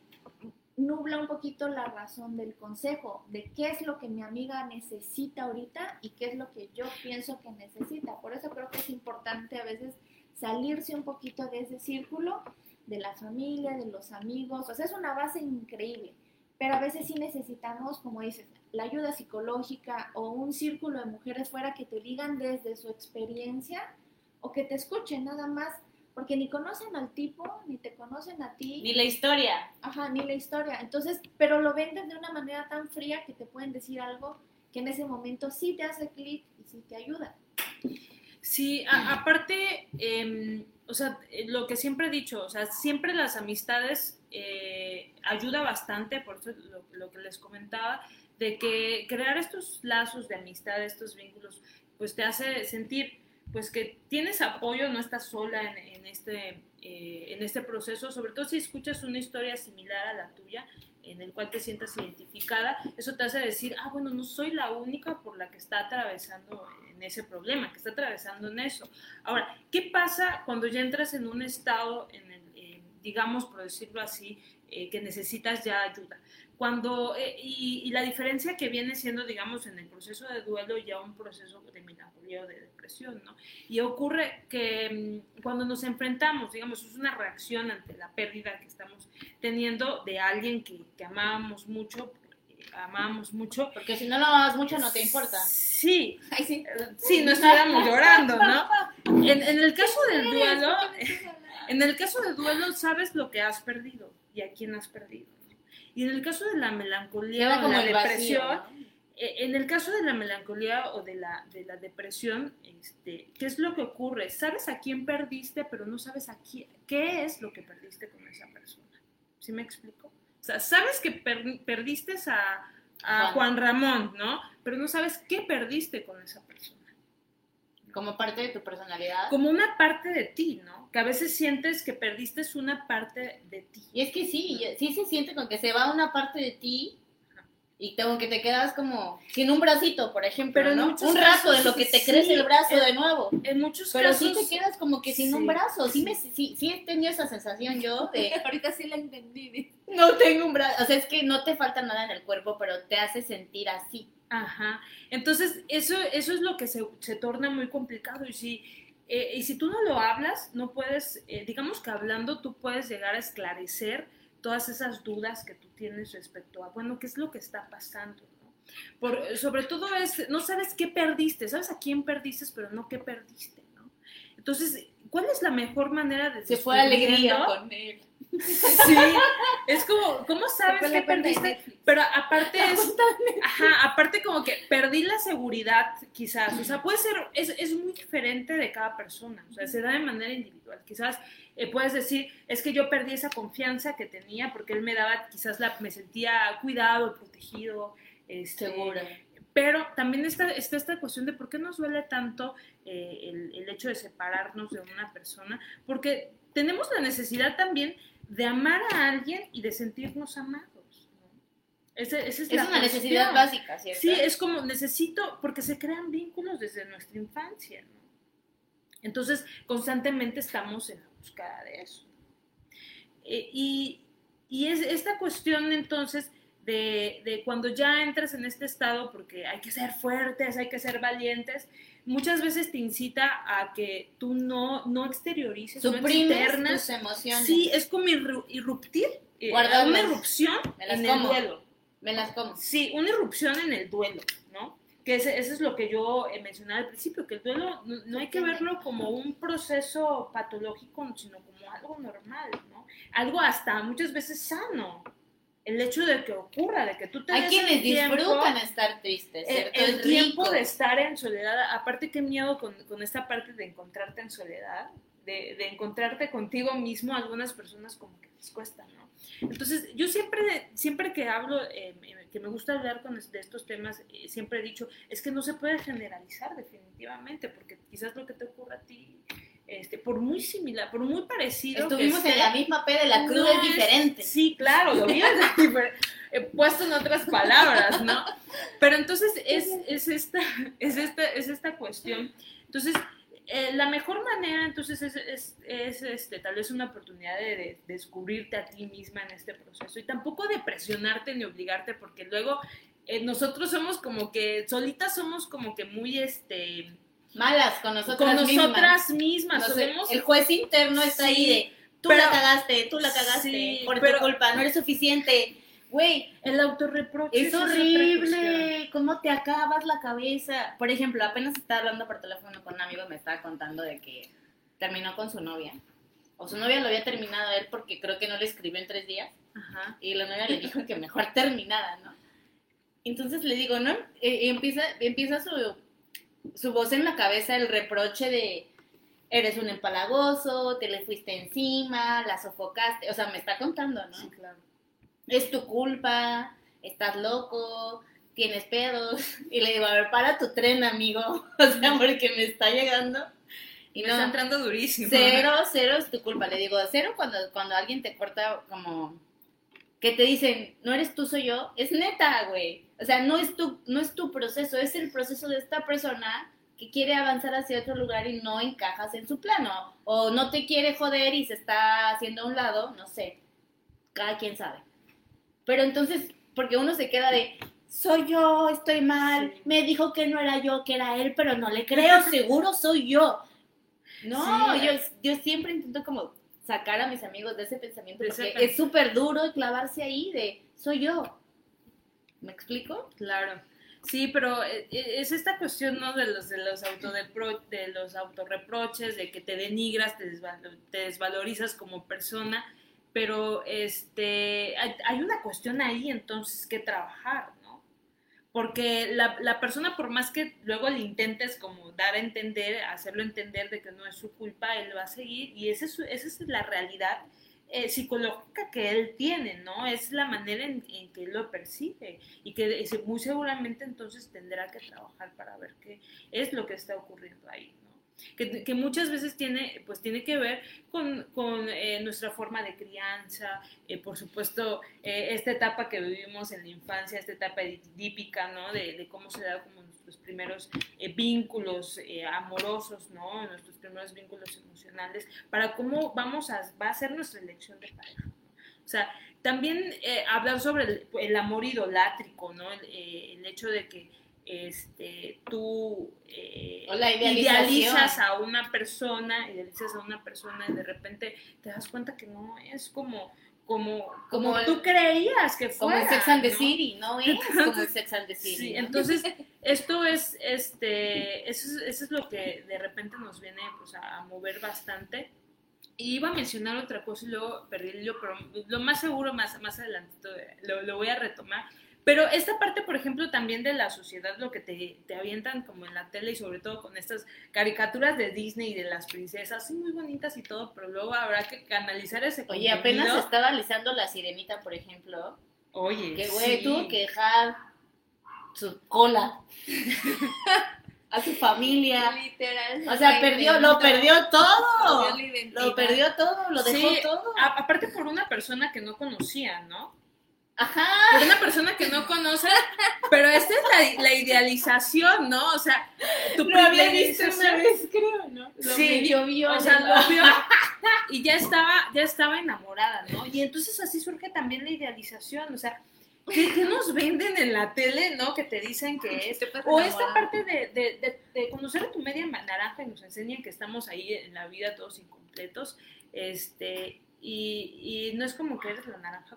nubla un poquito la razón del consejo, de qué es lo que mi amiga necesita ahorita y qué es lo que yo pienso que necesita. Por eso creo que es importante a veces salirse un poquito de ese círculo, de la familia, de los amigos. O sea, es una base increíble, pero a veces sí necesitamos, como dices, la ayuda psicológica o un círculo de mujeres fuera que te digan desde su experiencia o que te escuchen nada más, porque ni conocen al tipo, ni te conocen a ti. Ni la historia. Ajá, ni la historia. Entonces, pero lo venden de una manera tan fría que te pueden decir algo que en ese momento sí te hace clic y sí te ayuda. Sí, a- aparte, em, o sea, eh, lo que siempre he dicho, o sea, siempre las amistades eh, ayuda bastante, por eso lo, lo que les comentaba, de que crear estos lazos de amistad, estos vínculos, pues te hace sentir pues que tienes apoyo, no estás sola en, este, eh, en este proceso, sobre todo si escuchas una historia similar a la tuya, en el cual te sientas identificada, eso te hace decir, ah, bueno, no soy la única por la que está atravesando en ese problema, que está atravesando en eso. Ahora, ¿qué pasa cuando ya entras en un estado, en el, eh, digamos, por decirlo así, eh, que necesitas ya ayuda? Cuando, eh, y, y la diferencia que viene siendo, digamos, en el proceso de duelo ya un proceso de melancolía o de depresión, ¿no? Y ocurre que mm, cuando nos enfrentamos, digamos, es una reacción ante la pérdida que estamos teniendo de alguien que, que amábamos mucho, eh, amábamos mucho. Porque si no lo amas mucho, no te importa. Sí, Ay, sí. sí, no estuviéramos llorando, ¿no? En, en el caso del duelo, en el caso del duelo, sabes lo que has perdido y a quién has perdido. Y en el caso de la melancolía Queda o como la vacío. depresión, ¿no? eh, en el caso de la melancolía o de la, de la depresión, este, ¿qué es lo que ocurre? Sabes a quién perdiste, pero no sabes a quién, qué es lo que perdiste con esa persona. ¿Sí me explico? O sea, sabes que per- perdiste a, a Juan. Juan Ramón, ¿no? Pero no sabes qué perdiste con esa persona. Como parte de tu personalidad. Como una parte de ti, ¿no? Que a veces sientes que perdiste una parte de ti. Y es que sí, sí se siente con que se va una parte de ti y como que te quedas como sin un bracito, por ejemplo, Pero ¿no? Un rato de lo que te sí, crece el brazo de nuevo. En muchos Pero casos... sí te quedas como que sin sí. un brazo. Sí, me, sí, sí he tenido esa sensación yo de Ahorita sí la entendí. dice. no tengo un brazo. O sea, es que no te falta nada en el cuerpo, pero te hace sentir así. Ajá. Entonces, eso, eso es lo que se, se torna muy complicado. Y si, eh, y si tú no lo hablas, no puedes, eh, digamos que hablando, tú puedes llegar a esclarecer todas esas dudas que tú tienes respecto a, bueno, ¿qué es lo que está pasando? ¿no? Por, sobre todo es, no sabes qué perdiste, sabes a quién perdiste, pero no qué perdiste, ¿no? Entonces, ¿cuál es la mejor manera de Se fue alegría con él. Sí, es como, ¿cómo sabes que perdiste? Pero aparte es, ajá, aparte como que perdí la seguridad quizás, o sea, puede ser, es, es muy diferente de cada persona, o sea, se da de manera individual, quizás eh, puedes decir, es que yo perdí esa confianza que tenía porque él me daba, quizás la, me sentía cuidado, protegido, este, Segura. pero también está, está esta cuestión de por qué nos duele tanto eh, el, el hecho de separarnos de una persona, porque tenemos la necesidad también de amar a alguien y de sentirnos amados. esa es, Es la una necesidad básica, ¿cierto? Sí, es como necesito, porque se crean vínculos desde nuestra infancia, ¿no? Entonces, constantemente estamos en la búsqueda de eso. Eh, y y es esta cuestión entonces de, de cuando ya entras en este estado, porque hay que ser fuertes, hay que ser valientes, muchas veces te incita a que tú no, no exteriorices, no Suprimes externas. tus emociones. Sí, es como irru- irruptir, eh, una irrupción Me las en como. el duelo. Me las como. Sí, una irrupción en el duelo, ¿no? Que ese, eso es lo que yo eh, mencionaba al principio, que el duelo no, no hay que verlo como un proceso patológico, sino como algo normal, ¿no? Algo hasta muchas veces sano. El hecho de que ocurra, de que tú te Hay des quienes el tiempo, disfrutan estar tristes, el, ¿cierto? el Es tiempo rico. de estar en soledad, aparte qué miedo con, con esta parte de encontrarte en soledad, de, de encontrarte contigo mismo, algunas personas como que les cuesta, ¿no? Entonces, yo siempre, siempre que hablo, eh, me- que me gusta hablar con de estos temas, eh, siempre he dicho, es que no se puede generalizar definitivamente, porque quizás lo que te ocurra a ti, este, por muy similar, por muy parecido que Estuvimos en la misma peda, la cruz no es diferente. Sí, claro, lo mío es difer- eh, puesto en otras palabras, ¿no? Pero entonces es, es, esta, es, esta, es esta cuestión. Entonces, eh, la mejor manera entonces es, es, es, este, tal vez una oportunidad de, de descubrirte a ti misma en este proceso y tampoco de presionarte ni obligarte porque luego eh, nosotros somos como que, solitas somos como que muy, este, Malas con nosotras con mismas. nosotras mismas, somos el juez interno está ahí de, tú pero- la cagaste, tú la cagaste, Sí, por pero- tu culpa, no eres suficiente. Güey, el autorreproche. es horrible, cómo te acabas la cabeza. Por ejemplo, apenas estaba hablando por teléfono con un amigo, me estaba contando de que terminó con su novia. O su novia lo había terminado a él porque creo que no le escribió en tres días. Ajá. Y la novia le dijo que mejor terminara, ¿no? Entonces le digo, ¿no? Y y empieza, empieza su, su voz en la cabeza, el reproche de, eres un empalagoso, te le fuiste encima, la sofocaste, o sea, me está contando, ¿no? Sí, claro. Es tu culpa, estás loco, tienes pedos. Y le digo, a ver, para tu tren, amigo, o sea, porque me está llegando. Y Me no, está entrando durísimo. Cero, cero es tu culpa. Le digo, cero cuando, cuando alguien te corta como que te dicen, no eres tú, soy yo. Es neta, güey. O sea, no es tu, no es tu proceso, es el proceso de esta persona que quiere avanzar hacia otro lugar y no encajas en su plano. O no te quiere joder y se está haciendo a un lado, no sé. Cada quien sabe. Pero entonces, porque uno se queda de, soy yo, estoy mal, Sí. me dijo que no era yo, que era él, pero no le creo, seguro soy yo. No, Sí. yo, yo siempre intento como sacar a mis amigos de ese pensamiento porque es súper duro clavarse ahí de soy yo. ¿Me explico? Claro. Sí, pero eh, eh, es esta cuestión, ¿no? De los, de los, de los autorreproches, de que te denigras, te, te desvalorizas como persona, pero este, hay, hay una cuestión ahí entonces que trabajar, ¿no? Porque la, la persona, por más que luego le intentes como dar a entender, hacerlo entender de que no es su culpa, él va a seguir y esa es, esa es la realidad eh, psicológica que él tiene, ¿no? Es la manera en, en que él lo percibe y que ese- muy seguramente entonces tendrá que trabajar para ver qué es lo que está ocurriendo ahí, ¿no? Que, que muchas veces tiene, pues tiene que ver con, con, eh, nuestra forma de crianza, eh, por supuesto, eh, esta etapa que vivimos en la infancia, esta etapa edípica, ¿no? De, de cómo se da como nuestros primeros eh, vínculos eh, amorosos, ¿no? Nuestros primeros vínculos emocionales, para cómo vamos a, va a ser nuestra elección de pareja. O sea, también eh, hablar sobre el, el amor idolátrico, ¿no? El, eh, el hecho de que este, tú eh, idealizas a una persona, idealizas a una persona y de repente te das cuenta que no es como, como, como, Como el- tú creías que Como fuera. el Sex and the ¿no? City, ¿no es? Como el Sex and the City. Sí, entonces esto es, este, eso es, eso es lo que de repente nos viene pues, a, a mover bastante Y iba a mencionar otra cosa y luego perdí el hilo, pero lo más seguro más, más adelantito eh, lo, lo voy a retomar. Pero esta parte, por ejemplo, también de la sociedad, lo que te, te avientan como en la tele y sobre todo con estas caricaturas de Disney y de las princesas, sí, muy bonitas y todo, pero luego habrá que canalizar ese Oye, apenas estaba alisando la sirenita, por ejemplo. Oye, Que güey, sí. tuvo que dejar su cola a su familia. Literal. O sea, perdió, lo perdió todo. Perdió. Lo perdió todo, lo dejó Sí, todo. a- aparte por una persona que no conocía, ¿no? Ajá. Por una persona que no conoce, pero esta es la, la idealización, ¿no? O sea, tu Lo había visto una vez, creo, ¿no? Lo Sí, medio vio O sea, lo vio y ya estaba, ya estaba enamorada, ¿no? Y entonces así surge también la idealización, o sea, ¿qué, qué nos venden en la tele, no? Que te dicen que es. O esta parte de, de, de- de conocer a tu media naranja y nos enseñan que estamos ahí en la vida todos incompletos, este, y, y no es como que eres la naranja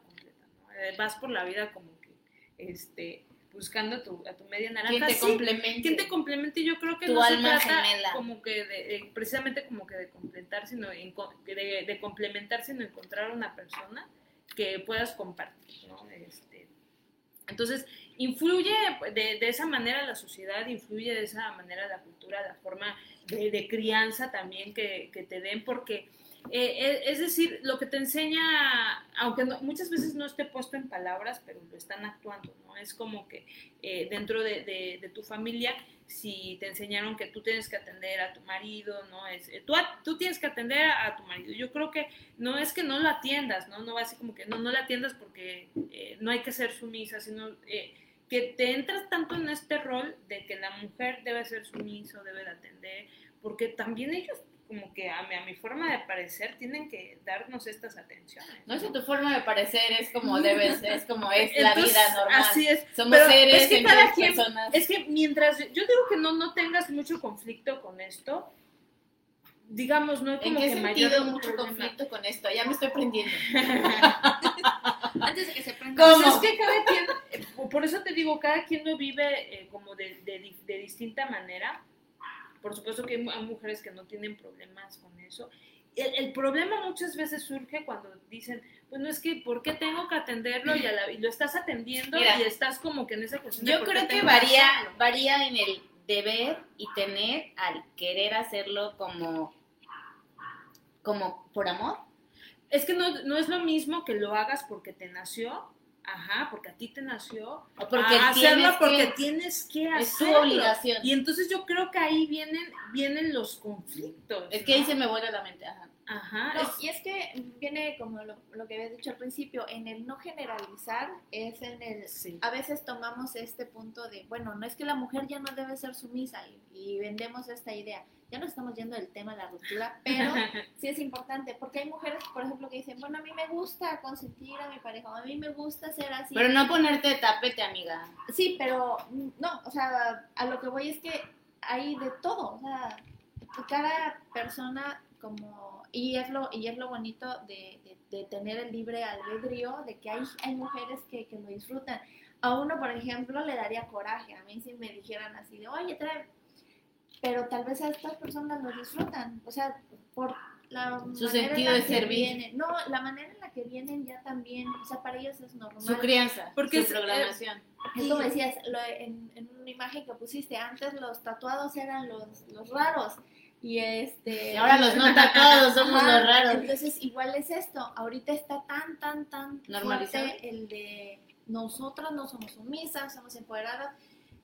Vas por la vida como que, este, buscando a tu, a tu media naranja. ¿Quién te Sí, complemente? ¿Quién te complemente? Yo creo que Tu no se alma trata gemela. como que de, de- precisamente como que de completar, sino en co- de, de complementar, sino encontrar una persona que puedas compartir, ¿no? Este, entonces, influye de, de esa manera la sociedad, influye de esa manera la cultura, la forma de, de crianza también que, que te den, porque eh, eh, es decir, lo que te enseña, aunque no- muchas veces no esté puesto en palabras, pero lo están actuando, ¿no? Es como que eh, dentro de, tu familia, si te enseñaron que tú tienes que atender a tu marido, ¿no? Es, eh, tú, tú tienes que atender a, tu marido. Yo creo que no es que no lo atiendas, ¿no? No va así como que no, no lo atiendas porque no hay que ser sumisa, sino que te entras tanto en este rol de que la mujer debe ser sumisa, debe de atender, porque también ellos como que a mi, a mi forma de parecer tienen que darnos estas atenciones. No es que tu forma de parecer es como debes, es como es la Entonces, vida normal. Así es. Somos Pero seres, es que entre cada quien- personas. Es que mientras, yo digo que no, no tengas mucho conflicto con esto, digamos, no hay ¿En como qué que mayor sentido mucho problema. conflicto con esto? Ya me estoy prendiendo. Antes de que se prenda. ¿Cómo? Pues es que cada quien, por eso te digo, cada quien lo vive eh, como de, de de distinta manera. Por supuesto que hay mu- hay mujeres que no tienen problemas con eso. El, el problema muchas veces surge cuando dicen, bueno, es que ¿por qué tengo que atenderlo? Y, a la- y lo estás atendiendo Mira, y estás como que en esa cuestión. Yo creo que varía, varía en el deber y tener al querer hacerlo como, como por amor. Es que no, no es lo mismo que lo hagas porque te nació, ajá, porque a ti te nació, O porque a hacerlo porque que- tienes que Es tu hacerlo. obligación. Y entonces yo creo que ahí vienen, vienen los conflictos. Es que ahí se me vuela la mente. Ajá. Ajá. No, es- y es que viene como lo, lo que habías dicho al principio, en el no generalizar, es en el... sí. A veces tomamos este punto de, bueno, no es que la mujer ya no debe ser sumisa y, y vendemos esta idea. Ya nos estamos yendo del tema de la ruptura, pero sí es importante, porque hay mujeres, por ejemplo, que dicen, bueno, a mí me gusta consentir a mi pareja, o a mí me gusta ser así. Pero no ponerte de tapete, amiga. Sí, pero no, o sea, a lo que voy es que hay de todo, o sea, cada persona como, y es lo, y es lo bonito de, de- de tener el libre albedrío, de que hay, hay mujeres que, que lo disfrutan. A uno, por ejemplo, le daría coraje, a mí si me dijeran así de, oye, trae, pero tal vez a estas personas lo disfrutan, o sea, por la Su manera sentido en de la que servir. vienen, no, la manera en la que vienen ya también, o sea, para ellos es normal. Su crianza, Porque su es- programación. Es como decías, lo- en, en una imagen que pusiste, antes los tatuados eran los, los raros. Y este. Y ahora los no tatuados somos Ajá, los raros. Entonces, igual es esto. Ahorita está tan, tan, tan Normalizado. fuerte el de nosotras no somos sumisas, somos empoderadas,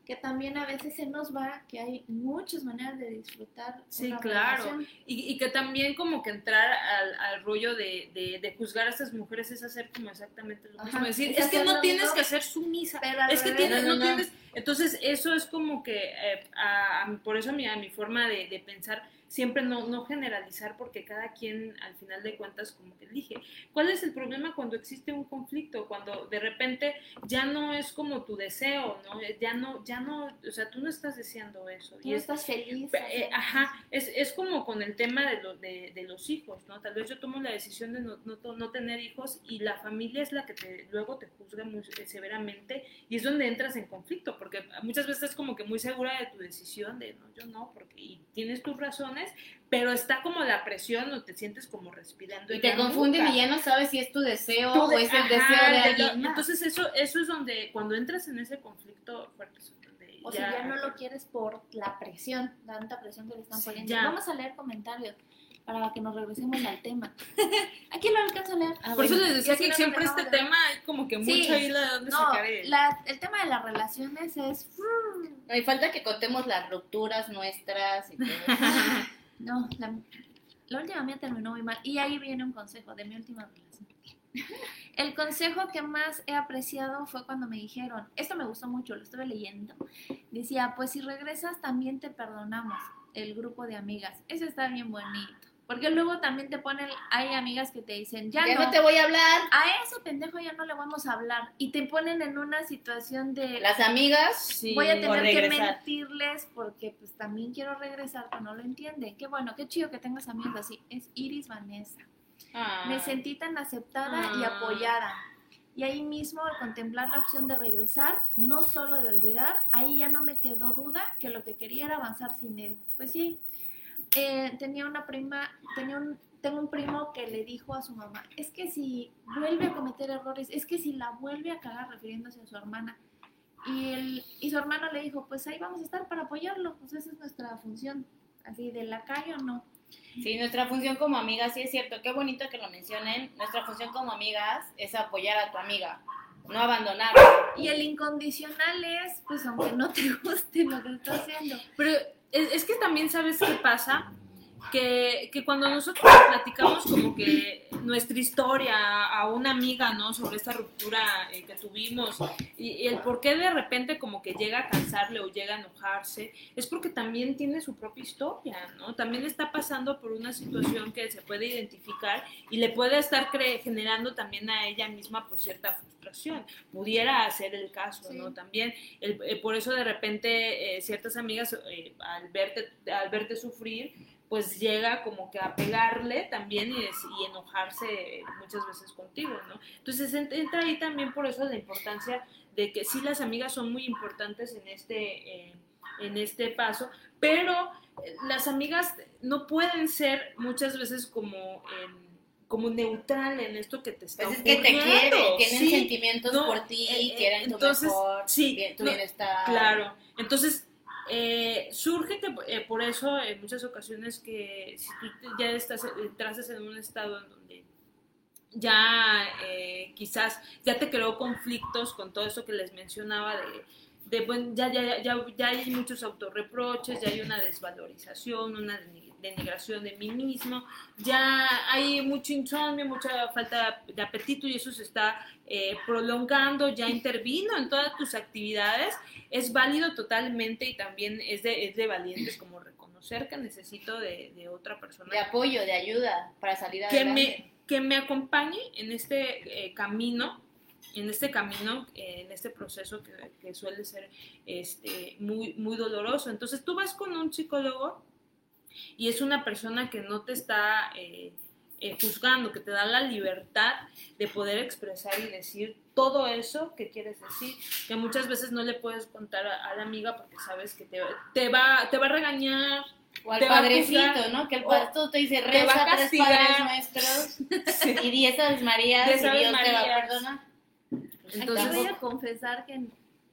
que también a veces se nos va que hay muchas maneras de disfrutar. Sí, una claro. Y, y que también como que entrar al, al rollo de, de, de juzgar a estas mujeres es hacer como exactamente lo mismo. Decir, es es, que no tienes que ser sumisa. Es que tienes, No, no, no, no. tienes. Entonces, eso es como que, eh, a- a- por eso a mi, a mi forma de, de pensar, siempre no, no generalizar, porque cada quien al final de cuentas como que elige. ¿Cuál es el problema cuando existe un conflicto? Cuando de repente ya no es como tu deseo, ¿no? Ya no, ya no, o sea, tú no estás deseando eso. Tú Y no es, estás feliz. eh, ajá, es, es como con el tema de, lo- de, de los hijos, ¿no? Tal vez yo tomo la decisión de no, no, no tener hijos y la familia es la que te, luego te juzga muy eh, severamente y es donde entras en conflicto, porque muchas veces es como que muy segura de tu decisión, de no, yo no, porque y tienes tus razones, pero está como la presión o te sientes como respirando. Y te ya confunden nunca. y ya no sabes si es tu deseo o es el ajá, deseo de de- alguien más. Entonces eso, eso es donde, cuando entras en ese conflicto fuerte, donde O si ya no lo quieres por la presión, tanta presión que le están Sí, poniendo. ya. Vamos a leer comentarios para que nos regresemos al tema. Aquí lo alcanzo a leer. Ah, Por eso les decía que siempre este tema hay como que Sí. mucho hilo de dónde No, sacar el... la- el tema de las relaciones es... No, y falta que contemos las rupturas nuestras y todo. No, la, la última mía terminó muy mal. Y ahí viene un consejo de mi última relación. El consejo que más he apreciado fue cuando me dijeron, esto me gustó mucho, lo estuve leyendo. Decía, pues si regresas también te perdonamos, el grupo de amigas. Eso está bien bonito. Porque luego también te ponen, hay amigas que te dicen, ya, ya no, no te voy a hablar. a ese pendejo ya no le vamos a hablar. Y te ponen en una situación de, Las amigas, Sí, voy a tener que mentirles porque pues también quiero regresar, pero no lo entienden. Qué bueno, qué chido que tengas amigos así. Es Iris Vanessa. Ah. Me sentí tan aceptada y Ah. apoyada. Y ahí mismo, al contemplar la opción de regresar, no solo de olvidar, ahí ya no me quedó duda que lo que quería era avanzar sin él. Pues sí, eh, tenía una prima, tenía un, tengo un primo que le dijo a su mamá, es que si vuelve a cometer errores, es que si la vuelve a cagar refiriéndose a su hermana. Y, él, y su hermano le dijo, pues ahí vamos a estar para apoyarlo, pues esa es nuestra función, así de la calle o no. Sí, nuestra función como amigas, sí es cierto, qué bonito que lo mencionen. Nuestra función como amigas es apoyar a tu amiga, no abandonarla. Y el incondicional es, pues aunque no te guste lo que está haciendo. Pero es, que también sabes qué pasa, que, que cuando nosotros platicamos como que nuestra historia a una amiga, ¿no? Sobre esta ruptura eh, que tuvimos y, y el por qué de repente como que llega a cansarle o llega a enojarse, es porque también tiene su propia historia, ¿no? También está pasando por una situación que se puede identificar y le puede estar cre- generando también a ella misma por cierta frustración. Pudiera ser el caso, ¿no? También, el- eh, por eso de repente eh, ciertas amigas al, verte, al verte sufrir, pues llega como que a pegarle también y, es- y enojarse eh, muchas veces contigo, ¿no? Entonces ent- entra ahí también por eso la importancia de que sí las amigas son muy importantes en este, eh, en este paso, pero eh, las amigas no pueden ser muchas veces como, em, como neutral en esto que te está Pues es que te quieren, tienen Sí, sentimientos no, por ti, eh, eh, quieren tu entonces, mejor, sí, bien- tu no, bienestar. Claro, entonces eh, surge que eh, por eso en muchas ocasiones que si tú ya estás, entras en un estado en donde ya eh, quizás ya te creó conflictos con todo eso que les mencionaba de, de ya, ya, ya, ya hay muchos autorreproches, ya hay una desvalorización, una denigración de mí mismo, ya hay mucho insomnio, mucha falta de apetito y eso se está eh, prolongando, ya intervino en todas tus actividades, es válido totalmente y también es de, es de valientes como reconocer que necesito de, de otra persona De apoyo, de ayuda para salir que adelante. me, que me acompañe en este eh, camino, en este camino, eh, en este proceso que, que suele ser este, muy, muy doloroso. Entonces tú vas con un psicólogo y es una persona que no te está eh, eh, juzgando, que te da la libertad de poder expresar y decir todo eso que quieres decir, que muchas veces no le puedes contar a, a la amiga porque sabes que te, te, va, te va a regañar. O al te va a padrecito, juzgar, ¿no? Que el pastor te dice, te reza va a tres castigar". padres nuestros y diez Aves Marías Diez y Dios te va a Marías. perdonar. Aquí Entonces, voy a confesar que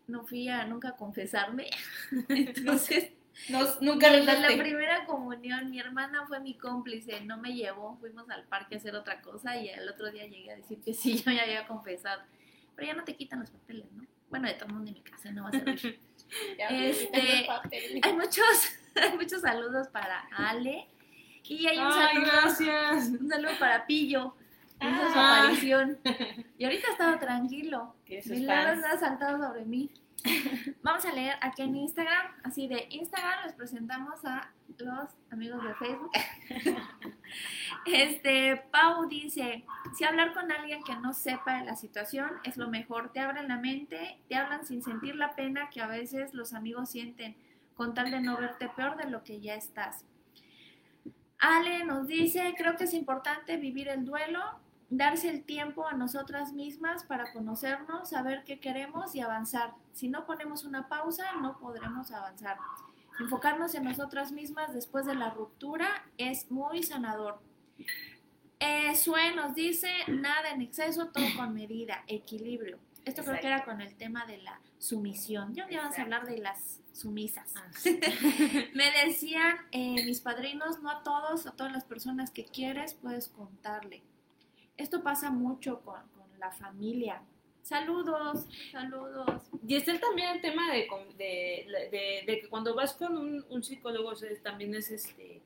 no fui a nunca a confesarme. Entonces, No, nunca en la primera comunión, mi hermana fue mi cómplice, no me llevó, fuimos al parque a hacer otra cosa y el otro día llegué a decir que sí, yo ya había confesado. Pero ya no te quitan los papeles, ¿no? Bueno, de todos modos ni mi casa no va a servir. Ya, Este, quítate los papeles. hay muchos, hay muchos saludos para Ale y hay un Ay, saludo, gracias. un saludo para Pillo. Su Ah. aparición. Y ahorita ha estado tranquilo. Milagros ha saltado sobre mí. Vamos a leer aquí en Instagram. Así de Instagram les presentamos a los amigos de Facebook. Este, Pau dice, si hablar con alguien que no sepa de la situación es lo mejor, te abren la mente, te hablan sin sentir la pena que a veces los amigos sienten, con tal de no verte peor de lo que ya estás. Ale nos dice, creo que es importante vivir el duelo, darse el tiempo a nosotras mismas para conocernos, saber qué queremos y avanzar. Si no ponemos una pausa, no podremos avanzar. enfocarnos en nosotras mismas después de la ruptura es muy sanador. Eh, Sue nos dice, nada en exceso, todo con medida, equilibrio. Esto creo que era con el tema de la sumisión. Ya vamos a hablar de las sumisas. Ah, sí. Me decían eh, mis padrinos, no a todos, a todas las personas que quieres puedes contarle. Esto pasa mucho con, la familia. Saludos, saludos. Y está también el tema de, que cuando vas con un, psicólogo también es este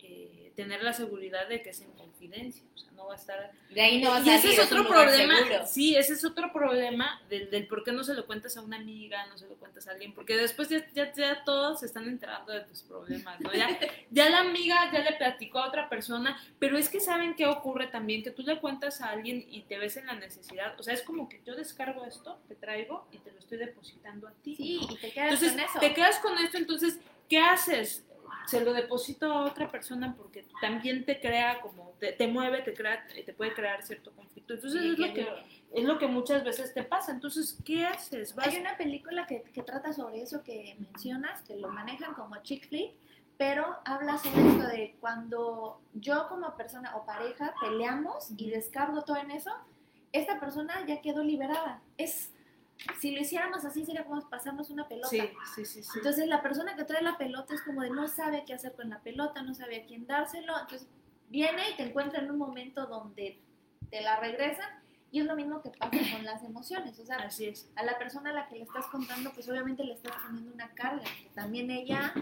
eh, tener la seguridad de que es en confidencia, o sea, no va a estar... De ahí no va a y salir, ese es otro problema, seguro. sí, ese es otro problema del, del por qué no se lo cuentas a una amiga, no se lo cuentas a alguien, porque después ya, ya, ya todos se están enterando de tus problemas, ¿no? Ya, ya la amiga ya le platicó a otra persona, pero es que saben qué ocurre también, que tú le cuentas a alguien y te ves en la necesidad, o sea, es como que yo descargo esto, te traigo y te lo estoy depositando a ti. Sí, ¿no? y te quedas Entonces, con eso. te quedas con esto, entonces, ¿qué haces? Se lo deposito a otra persona porque también te crea como, te, te mueve, te crea, te puede crear cierto conflicto. Entonces, es, lo que es lo que muchas veces te pasa. Entonces, ¿qué haces? Vas- Hay una película que, que trata sobre eso que mencionas, que lo manejan como chick flick, pero habla sobre esto de cuando yo como persona o pareja peleamos y descargo todo en eso, esta persona ya quedó liberada. Es, si lo hiciéramos así sería como pasarnos una pelota. Sí, sí, sí, sí. Entonces la persona que trae la pelota es como de no sabe qué hacer con la pelota, no sabe a quién dárselo, entonces viene y te encuentra en un momento donde te la regresan y es lo mismo que pasa con las emociones, o sea, Así es. a la persona a la que le estás contando, pues obviamente le estás poniendo una carga, que también ella,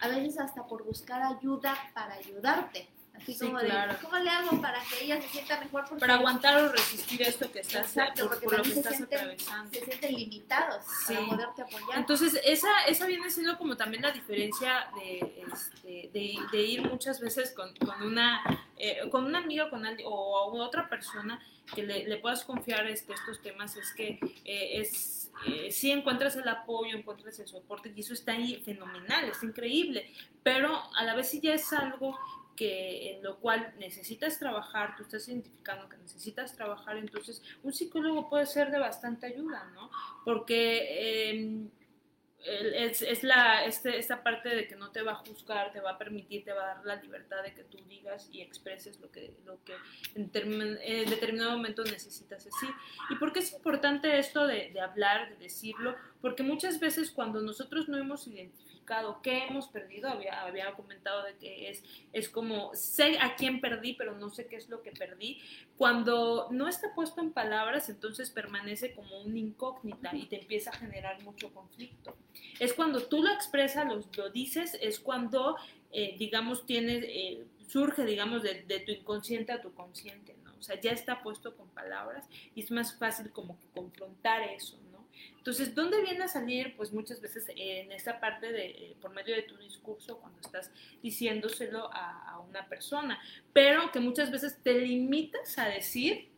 a veces hasta por buscar ayuda para ayudarte, así Sí, como claro. de, ¿cómo le hago para que ella se sienta mejor? Porque Para aguantar o resistir esto que estás, Exacto, por, por lo que se estás sienten, atravesando. se sienten limitados Sí. para poderte apoyar. Entonces, esa, esa viene siendo como también la diferencia de, este, de, de ir muchas veces con, con una eh, con una amiga con alguien, o a otra persona que le, le puedas confiar este, estos temas, es que eh, es eh, sí encuentras el apoyo, encuentras el soporte, y eso está ahí fenomenal, es increíble, pero a la vez sí ya es algo que en lo cual necesitas trabajar, tú estás identificando que necesitas trabajar, entonces un psicólogo puede ser de bastante ayuda, ¿no? Porque eh, es, es la, este, esta parte de que no te va a juzgar, te va a permitir, te va a dar la libertad de que tú digas y expreses lo que, lo que en, termin- en determinado momento necesitas decir. ¿Y por qué es importante esto de, de hablar, de decirlo? Porque muchas veces cuando nosotros no hemos identificado qué hemos perdido, había, había comentado de que es, es como, sé a quién perdí, pero no sé qué es lo que perdí. Cuando no está puesto en palabras, entonces permanece como una incógnita y te empieza a generar mucho conflicto. Es cuando tú lo expresas, lo, lo dices, es cuando, eh, digamos, tienes, eh, surge, digamos, de, de tu inconsciente a tu consciente, ¿no? O sea, ya está puesto con palabras y es más fácil como que confrontar eso. Entonces, ¿dónde viene a salir? Pues muchas veces en esta parte de, eh, por medio de tu discurso, cuando estás diciéndoselo a, una persona, pero que muchas veces te limitas a decir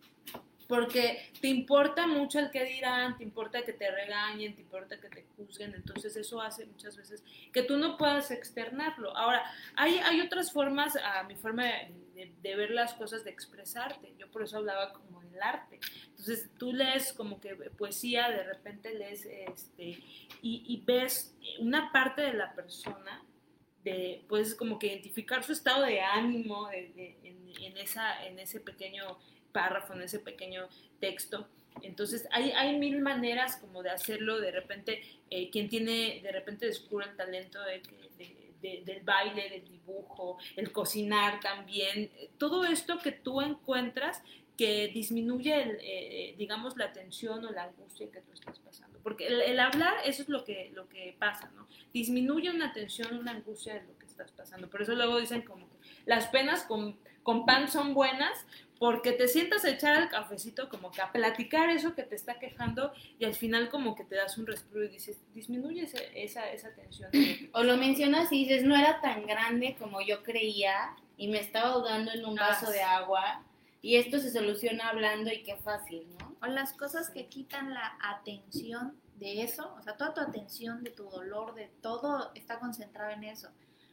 porque te importa mucho el que dirán, te importa que te regañen, te importa que te juzguen, entonces eso hace muchas veces que tú no puedas externarlo. Ahora, hay, hay otras formas, a mi forma de, de- de ver las cosas, de expresarte, yo por eso hablaba como del arte. Entonces tú lees como que poesía, de repente lees este, y, ves una parte de la persona, de, puedes como que identificar su estado de ánimo en, esa, en ese pequeño párrafo, en ese pequeño texto. Entonces, hay, hay mil maneras como de hacerlo. De repente, eh, quien tiene, de repente descubre el talento del baile, del dibujo, el cocinar también. Todo esto que tú encuentras que disminuye, el, eh, digamos, la tensión o la angustia que tú estás pasando. Porque el, el hablar, eso es lo que, lo que pasa, ¿no? Disminuye una tensión, una angustia de lo que estás pasando. Por eso luego dicen como que las penas con, con pan son buenas, porque te sientas a echar el cafecito como que a platicar eso que te está quejando y al final como que te das un respiro y dices, disminuye esa, esa tensión. O lo mencionas y dices, no era tan grande como yo creía y me estaba ahogando en un Ah, vaso de agua y esto se soluciona hablando y qué fácil, ¿no? O las cosas que quitan la atención de eso, o sea, toda tu atención de tu dolor, de todo está concentrado en eso.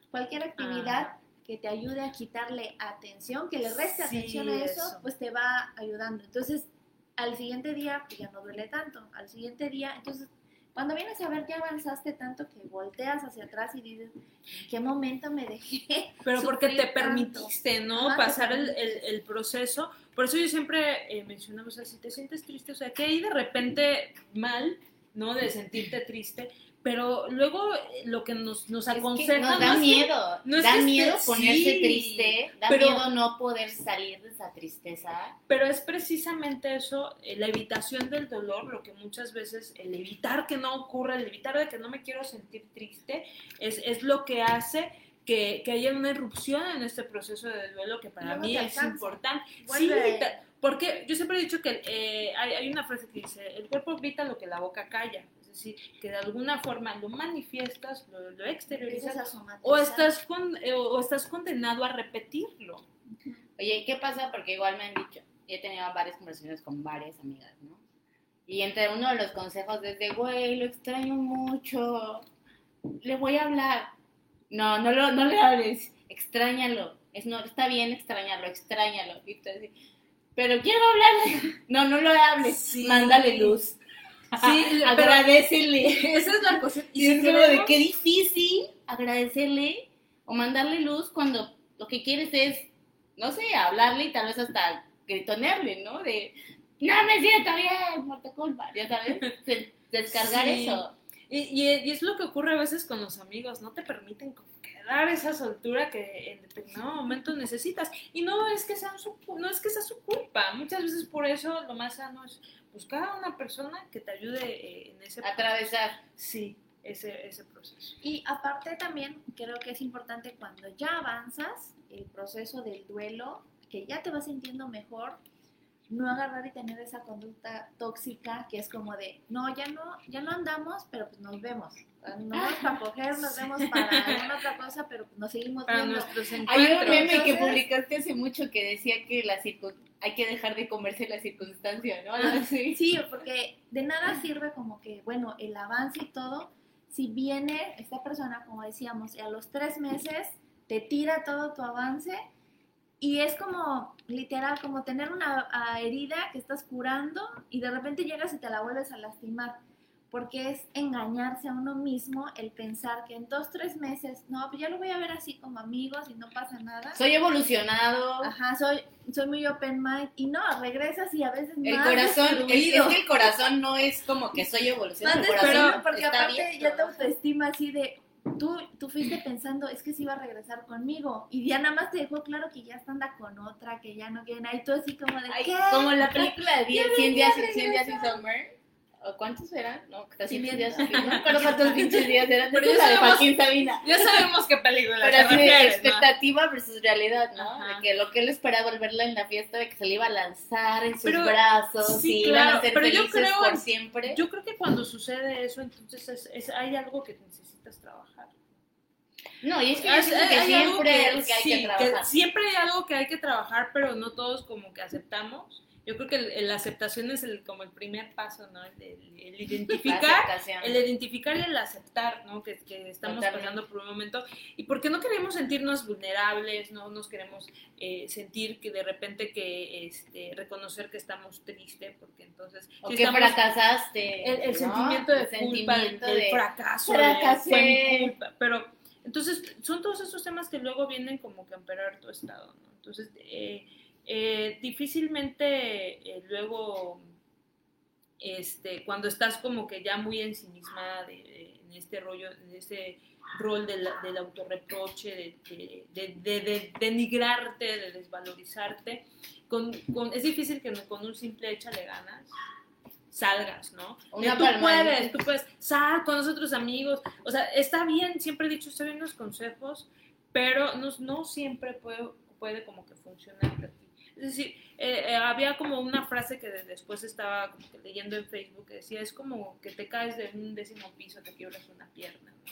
Cualquier actividad que te ayude a quitarle atención, que le reste Sí, atención a eso, eso. pues te va ayudando. Entonces, al siguiente día pues ya no duele tanto, al siguiente día, entonces Cuando vienes a ver, ya avanzaste tanto que volteas hacia atrás y dices, ¿en qué momento me dejé? Pero porque te sufrir tanto?". permitiste, ¿no? Pasar el, el- permitiste. el proceso. Por eso yo siempre eh, menciono, o sea, si te sientes triste, o sea, que hay de repente mal, ¿no? De sentirte triste, pero luego eh, lo que nos, nos Es que aconsejan... nos no da es que- miedo, no es da que miedo ponerse sí, triste, da pero- miedo no poder salir de esa tristeza. Pero es precisamente eso, eh, la evitación del dolor, lo que muchas veces, el evitar que no ocurra, el evitar de que no me quiero sentir triste, es, es lo que hace que, que haya una irrupción en este proceso de duelo que para Luego mí es importante. Sí, porque yo siempre he dicho que eh, hay, hay una frase que dice, el cuerpo grita lo que la boca calla. Decir, que de alguna forma lo manifiestas, lo, exteriorizas, o estás, con, eh, o estás condenado a repetirlo. Oye, ¿qué pasa? Porque igual me han dicho, he tenido varias conversaciones con varias amigas, ¿no? Y entre uno de los consejos es de, güey, lo extraño mucho, le voy a hablar. No, no, lo, no le hables, extrañalo. Es, no, está bien extrañarlo, extrañalo. Y tú así, pero quiero hablarle. No, no lo hables, Sí. mándale luz. Sí, agradecele. Esa es la cosa. Y es como de qué difícil agradecerle o mandarle luz cuando lo que quieres es, no sé, hablarle y tal vez hasta gritonearle, ¿no? De, no me siento bien, tu culpa, ya sabes, descargar Sí. eso. Y, y- y es lo que ocurre a veces con los amigos, no te permiten como que dar esa soltura que en determinado momento necesitas. Y no es que sea su, no es que sea su culpa, muchas veces por eso lo más sano es buscar a una persona que te ayude eh, en ese Atravesar. Sí, ese, ese proceso. Y aparte también creo que es importante cuando ya avanzas el proceso del duelo, que ya te vas sintiendo mejor, no agarrar y tener esa conducta tóxica que es como de, no, ya no, ya no andamos, pero pues nos vemos. No vamos para coger, nos vemos para alguna otra cosa, pero pues nos seguimos Para viendo. nuestros Hay un meme que publicaste hace mucho que decía que la hay que dejar de comerse la circunstancia, ¿no? Así. Sí, porque de nada sirve como que, bueno, el avance y todo, si viene esta persona, como decíamos, y a los tres meses te tira todo tu avance y es como, literal, como tener una ah, herida que estás curando y de repente llegas y te la vuelves a lastimar. Porque es engañarse a uno mismo el pensar que en dos, tres meses, no, pues ya lo voy a ver así como amigos y no pasa nada. Soy evolucionado. Ajá, soy, soy muy open mind y no, regresas y a veces El más corazón, el, es que el corazón no es como que soy evolucionado. Más El corazón destruido, porque está aparte abierto. ya te autoestima así de, tú, tú fuiste pensando, es que sí iba a regresar conmigo, y ya nada más te dejó claro que ya está anda con otra, que ya no quieren, ahí tú así como de, Ay, ¿qué? como la película de 10, Ya 100 días, venía 100 días sin. Summer. ¿O cuántos eran? No, hasta 100 500. días No me acuerdo cuántos pinches días eran. Pero ya la de sabemos- Joaquín Sabina. Ya sabemos qué película Pero así de refieres, ¿no? expectativa versus realidad, ¿no? Ajá. De que lo que él esperaba al verla en la fiesta, de que se le iba a lanzar en sus Pero- brazos sí, y iban claro, a ser pero yo felices creo por siempre. Yo creo que cuando sucede eso, entonces es, es- hay algo que necesitas trabajar. no, y es que Hay- siento que hay siempre hay algo que hay sí, que trabajar. siempre hay algo que hay que trabajar, pero no todos como que aceptamos. Yo creo que la aceptación es el, como el primer paso, ¿no? El, el- el identificar, el identificar y el aceptar, ¿no? Que, que estamos Totalmente. pasando por un momento. Y porque no queremos sentirnos vulnerables, no nos queremos eh, sentir que de repente que este, reconocer que estamos tristes, porque entonces... O si que estamos- fracasaste. el, el ¿no? sentimiento de culpa, sentimiento del de- fracaso, fracasé. de, culpa. Pero entonces son todos esos temas que luego vienen como que a empeorar tu estado, ¿no? Entonces eh, eh, difícilmente eh, luego este, cuando estás como que ya muy ensimismada de, de- en este rollo, en este rol del, del autorreproche, de, de, de- de- de denigrarte, de desvalorizarte, con, con- es difícil que con un simple échale ganas salgas, ¿no? Una De tú puedes, tú puedes, sal con nosotros amigos, o sea, está bien, siempre he dicho, está bien los consejos, pero no, no siempre puede, puede como que funcionar. Es decir, eh, eh, había como una frase que de- después estaba como que leyendo en Facebook que decía, es como que te caes de un décimo piso, te quiebras una pierna, ¿no?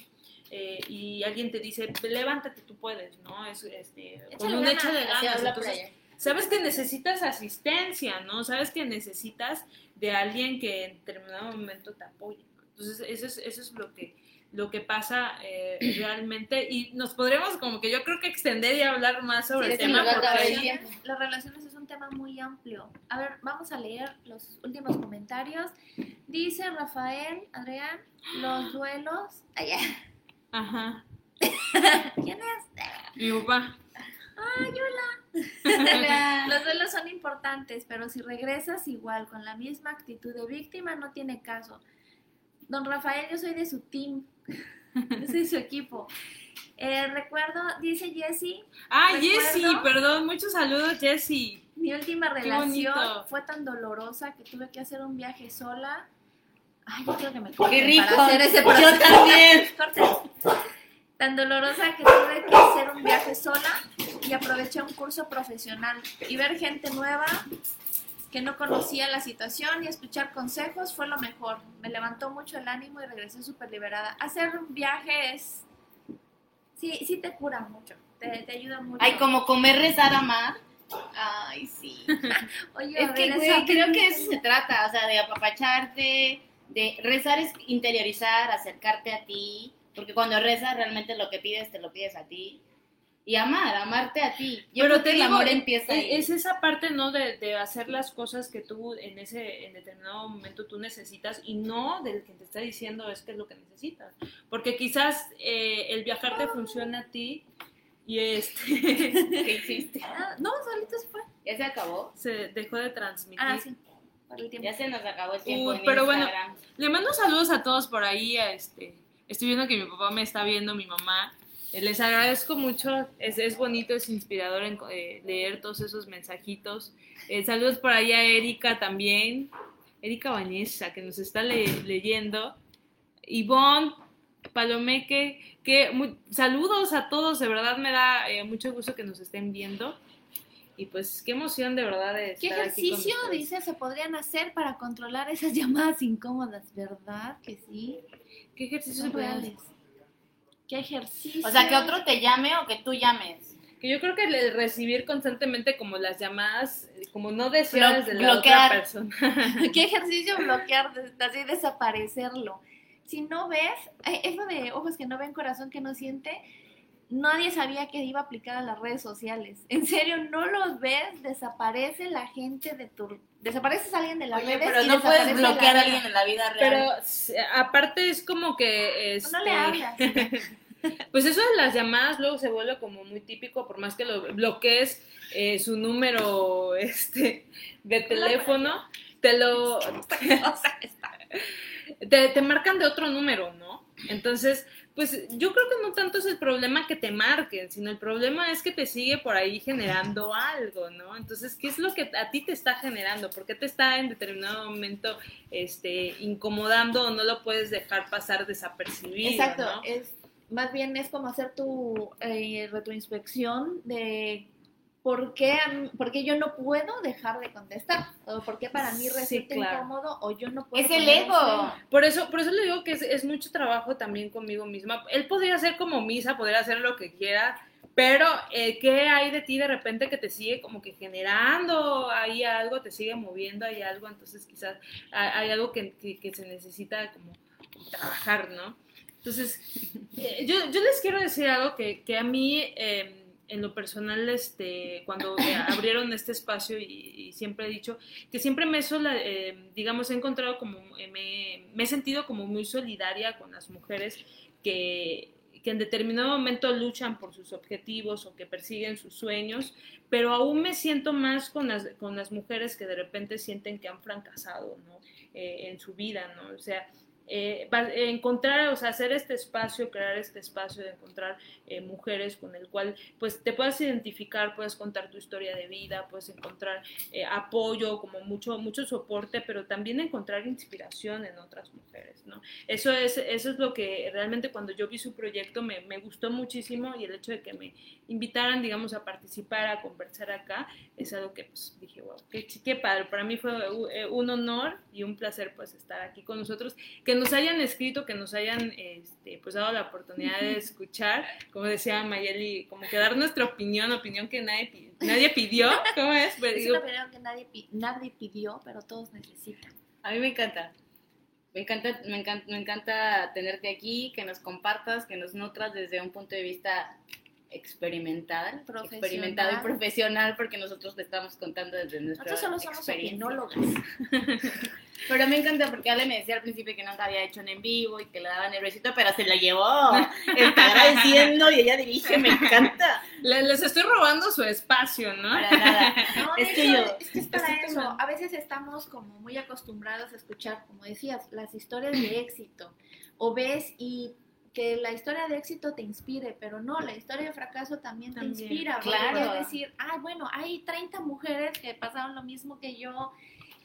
Eh, y alguien te dice, levántate, tú puedes, ¿no? Es, este, con un hecho de ganas. Entonces, sabes que necesitas asistencia, ¿no? Sabes que necesitas de alguien que en determinado momento te apoye. ¿no? Entonces, eso es, eso es lo que lo que pasa eh, realmente y nos podríamos como que yo creo que extender y hablar más sobre Sí, el tema. Las relaciones es un tema muy amplio. A ver, vamos a leer los últimos comentarios. Dice Rafael, Adrián, los duelos. Ay, ya. Ajá. ¿Quién es? Mi papá. Ay, hola. Los duelos son importantes, pero si regresas igual, con la misma actitud de víctima, no tiene caso. Don Rafael, yo soy de su team. Yo soy de su equipo. Eh, recuerdo, dice Jessie, Ah, Jessie, perdón, muchos saludos, Jessie. mi última relación fue tan dolorosa que tuve que hacer un viaje sola. Ay, yo quiero que me corten Qué rico. para hacer ese Yo proceso. también. Tan dolorosa que tuve que hacer un viaje sola y aproveché un curso profesional y ver gente nueva que no conocía la situación y escuchar consejos fue lo mejor. Me levantó mucho el ánimo y regresé súper liberada. Hacer un viaje es... Sí, sí te cura mucho, te, te ayuda mucho. Ay, como comer, rezar, amar. Ay, sí. Oye, Es a que, güey, creo que eso se trata, o sea, de apapacharte, de rezar es interiorizar, acercarte a ti, porque cuando rezas realmente lo que pides te lo pides a ti. Y amar, amarte a ti. Yo creo que el digo, amor es- empieza ahí. es, es esa parte, ¿no? De, de hacer las cosas que tú en ese en determinado momento tú necesitas y no del que te está diciendo es que es lo que necesitas. Porque quizás eh, el viajar te funciona a ti y este ¿Qué hiciste? Ah, no, solito se fue. ¿Ya se acabó? se dejó de transmitir. Ah, sí, por el tiempo. Ya se nos acabó el tiempo Uy, en pero bueno, Instagram. Le mando saludos a todos por ahí. a este, estoy viendo que mi papá me está viendo, mi mamá. Les agradezco mucho. Es, es bonito, es inspirador en- eh, leer todos esos mensajitos. Eh, saludos por ahí a Erika también. Erika Vanessa, que nos está le- leyendo. Ivonne, Palomeque, que saludos a todos. De verdad me da eh, mucho gusto que nos estén viendo. Y pues qué emoción de verdad de ¿Qué estar aquí con ejercicio, dice, se podrían hacer para controlar esas llamadas incómodas? ¿Verdad que sí? ¿Qué ejercicio se puede hacer? ¿Qué ejercicio? O sea, que otro te llame o que tú llames. Que yo creo que el recibir constantemente como las llamadas, eh, como no deseadas de la bloquear. otra persona. ¿Qué ejercicio bloquear, así desaparecerlo? Si no ves, eh, eso de ojos que no ven, corazón que no siente, nadie sabía que iba a aplicar a las redes sociales. En serio, no los ves, desaparece la gente de tu... Desapareces a alguien de las Oye, redes pero y no puedes bloquear a alguien en la vida real. Pero aparte es como que... Este, No le hablas. Pues eso de las llamadas luego se vuelve como muy típico, por más que lo bloquees eh, su número este, de teléfono, te lo... Te, te marcan de otro número, ¿no? Entonces, pues yo creo que no tanto es el problema que te marquen, sino el problema es que te sigue por ahí generando algo, ¿no? Entonces, ¿qué es lo que a ti te está generando? ¿Por qué te está en determinado momento este, incomodando o no lo puedes dejar pasar desapercibido? Exacto, ¿no? es más bien es como hacer tu eh, retroinspección de por qué, por qué yo no puedo dejar de contestar o por qué para mí Sí, resulta claro. incómodo o yo no puedo es el ego. Por eso, por eso le digo que es, es mucho trabajo también conmigo misma. Él podría ser como misa, podría hacer lo que quiera, pero eh, ¿qué hay de ti de repente que te sigue como que generando ahí algo, te sigue moviendo ahí algo? Entonces quizás hay, hay algo que, que- que se necesita como trabajar, ¿no? Entonces, eh, yo, yo les quiero decir algo que, que a mí, eh, en lo personal, este, cuando abrieron este espacio y, siempre he dicho que siempre me, sola- eh, digamos, he encontrado como, eh, me, me he sentido como muy solidaria con las mujeres que, que en determinado momento luchan por sus objetivos o que persiguen sus sueños, pero aún me siento más con las, con las mujeres que de repente sienten que han fracasado, ¿no? Eh, en su vida, ¿no? O sea, eh, encontrar, o sea, hacer este espacio, crear este espacio de encontrar eh, mujeres con el cual pues te puedas identificar, puedes contar tu historia de vida, puedes encontrar eh, apoyo, como mucho, mucho soporte, pero también encontrar inspiración en otras mujeres, ¿no? Eso es, eso es lo que realmente cuando yo vi su proyecto me, me gustó muchísimo y el hecho de que me invitaran, digamos, a participar, a conversar acá, es algo que pues dije, wow, qué, qué padre, para mí fue eh, un honor y un placer pues estar aquí con nosotros, que nos hayan escrito, que nos hayan este, pues dado la oportunidad de escuchar, como decía Mayeli, como que dar nuestra opinión, opinión que nadie, nadie pidió, ¿cómo es? Pues, Es digo, una opinión que nadie, nadie pidió, pero todos necesitan. A mí me encanta. Me encanta, me encanta, me encanta tenerte aquí, que nos compartas, que nos nutras desde un punto de vista experimental, Profesional. experimentado y profesional, porque nosotros te estamos contando desde nuestra Nosotros solo somos opinólogos. Pero me encanta porque Ale me decía al principio que nunca había hecho un en vivo y que le daban el besito, pero se lo llevó. Está agradeciendo y ella dirige, me encanta. Le- Les estoy robando su espacio, ¿no? Para nada. No, Es que yo- es que es para eso. tomando. A veces estamos como muy acostumbrados a escuchar, como decías, las historias de éxito. O ves y que la historia de éxito te inspire, pero no, la historia de fracaso también, También, te inspira. claro. Es decir, ah, bueno, hay 30 mujeres que pasaron lo mismo que yo.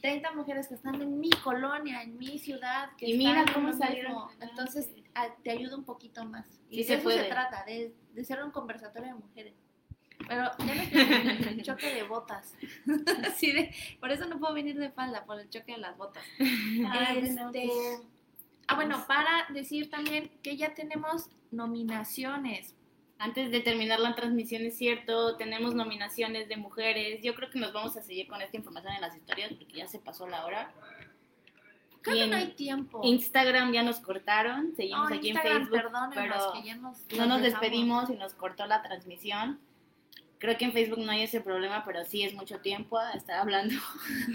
30 mujeres que están en mi colonia, en mi ciudad, que Y mira están en cómo salieron. Entonces, a- te ayuda un poquito más. Y Sí de se eso puede. se trata, de, de ser un conversatorio de mujeres. Pero ya me quedé el choque de botas. Así de, por eso no puedo venir de falda, por el choque de las botas. Ay, bueno, Este, ah, bueno, para decir también que ya tenemos nominaciones. Antes de terminar la transmisión, es cierto, tenemos nominaciones de mujeres. Yo creo que nos vamos a seguir con esta información en las historias porque ya se pasó la hora. Creo Y que en no hay tiempo. Instagram ya nos cortaron, seguimos aquí Instagram, en Facebook, pero que ya nos, no nos dejamos. despedimos y nos cortó la transmisión. Creo que en Facebook no hay ese problema, pero sí es mucho tiempo a estar hablando.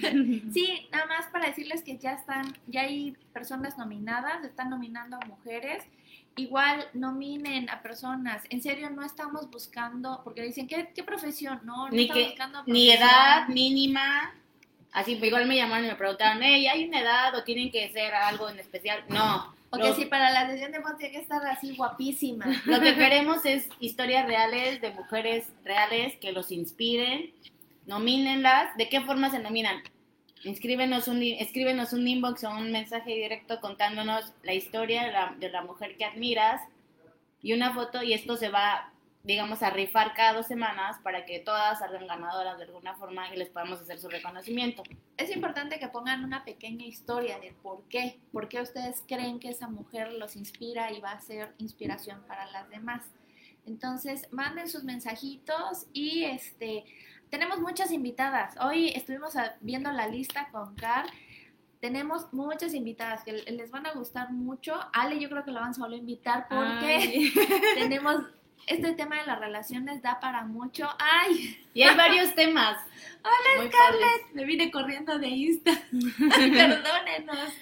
Sí, nada más para decirles que ya están, ya hay personas nominadas, están nominando a mujeres. Igual nominen a personas. En serio, no estamos buscando, porque dicen, ¿qué, qué profesión? No, no Ni estamos que- buscando Ni edad mínima. Así, pues, igual me llamaron y me preguntaron, hey, ¿hay una edad o tienen que ser algo en especial? No. Porque Lo- si para la sesión de voz tiene que estar así guapísima. Lo que queremos es historias reales de mujeres reales que los inspiren. Nomínenlas. ¿De qué forma se nominan? Inscríbenos un, escríbenos un inbox o un mensaje directo contándonos la historia de la, de la mujer que admiras y una foto y esto se va, digamos, a rifar cada dos semanas para que todas salgan ganadoras de alguna forma y les podamos hacer su reconocimiento. Es importante que pongan una pequeña historia de por qué, por qué ustedes creen que esa mujer los inspira y va a ser inspiración para las demás. Entonces, manden sus mensajitos y este tenemos muchas invitadas. Hoy estuvimos viendo la lista con Car. Tenemos muchas invitadas que les van a gustar mucho. Ale, yo creo que la a volver a invitar porque tenemos este tema de las relaciones da para mucho. Ay, Y hay varios temas. Hola, muy padres. me vine corriendo de Insta. Perdónenos.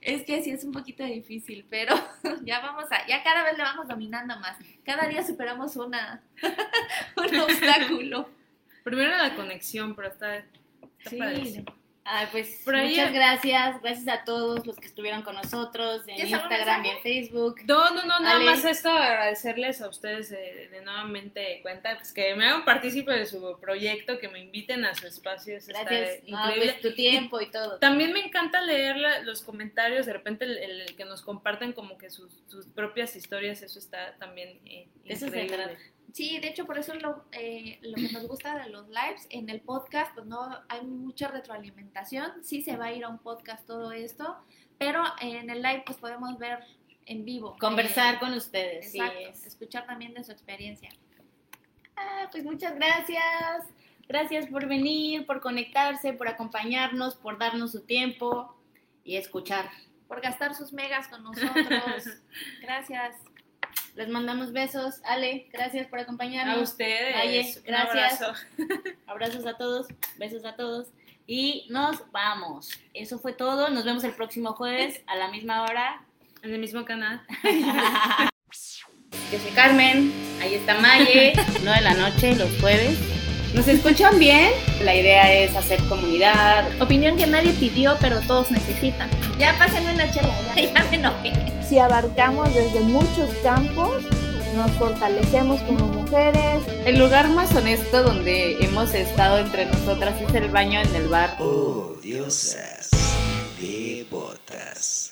Es que sí es un poquito difícil, pero ya vamos a, ya cada vez le vamos dominando más. Cada día superamos una, un obstáculo. Primero la conexión, pero está, está padrísimo. Ay, pues muchas gracias. Gracias a todos los que estuvieron con nosotros en ¿Tienes algún Instagram y en? Facebook. No, no, no, nada Ale. más esto, agradecerles a ustedes de, de nuevamente cuenta, pues que me hagan partícipe de su proyecto, que me inviten a su espacio, eso Gracias. está Ah, increíble. pues, tu tiempo y todo. También me encanta leer la- los comentarios, de repente el, el que nos comparten como que sus, sus propias historias, eso está también eh, Eso se increíble. trata. Sí, de hecho por eso lo, eh, lo que nos gusta de los lives en el podcast, pues no hay mucha retroalimentación, sí se va a ir a un podcast todo esto, pero en el live pues podemos ver en vivo. Conversar Eh, con ustedes. sí es. escuchar también de su experiencia. Ah, pues muchas gracias. Gracias por venir, por conectarse, por acompañarnos, por darnos su tiempo y escuchar. por gastar sus megas con nosotros. Gracias. Les mandamos besos. Ale, gracias por A acompañarnos. ustedes, Valle, un gracias. abrazo. Abrazos a todos, besos a todos. Y nos vamos. Eso fue todo. Nos vemos el próximo jueves a la misma hora. En el mismo canal. Yo soy Carmen, ahí está Maye, 9 de la noche los jueves. ¿Nos escuchan bien? La idea es hacer comunidad. Opinión que nadie pidió, pero todos necesitan. Ya pásenme una chela, ya, ya me enojé. Si abarcamos desde muchos campos, nos fortalecemos como mujeres, El lugar más honesto donde hemos estado entre nosotras es el baño en el bar. Oh, diosas de botas.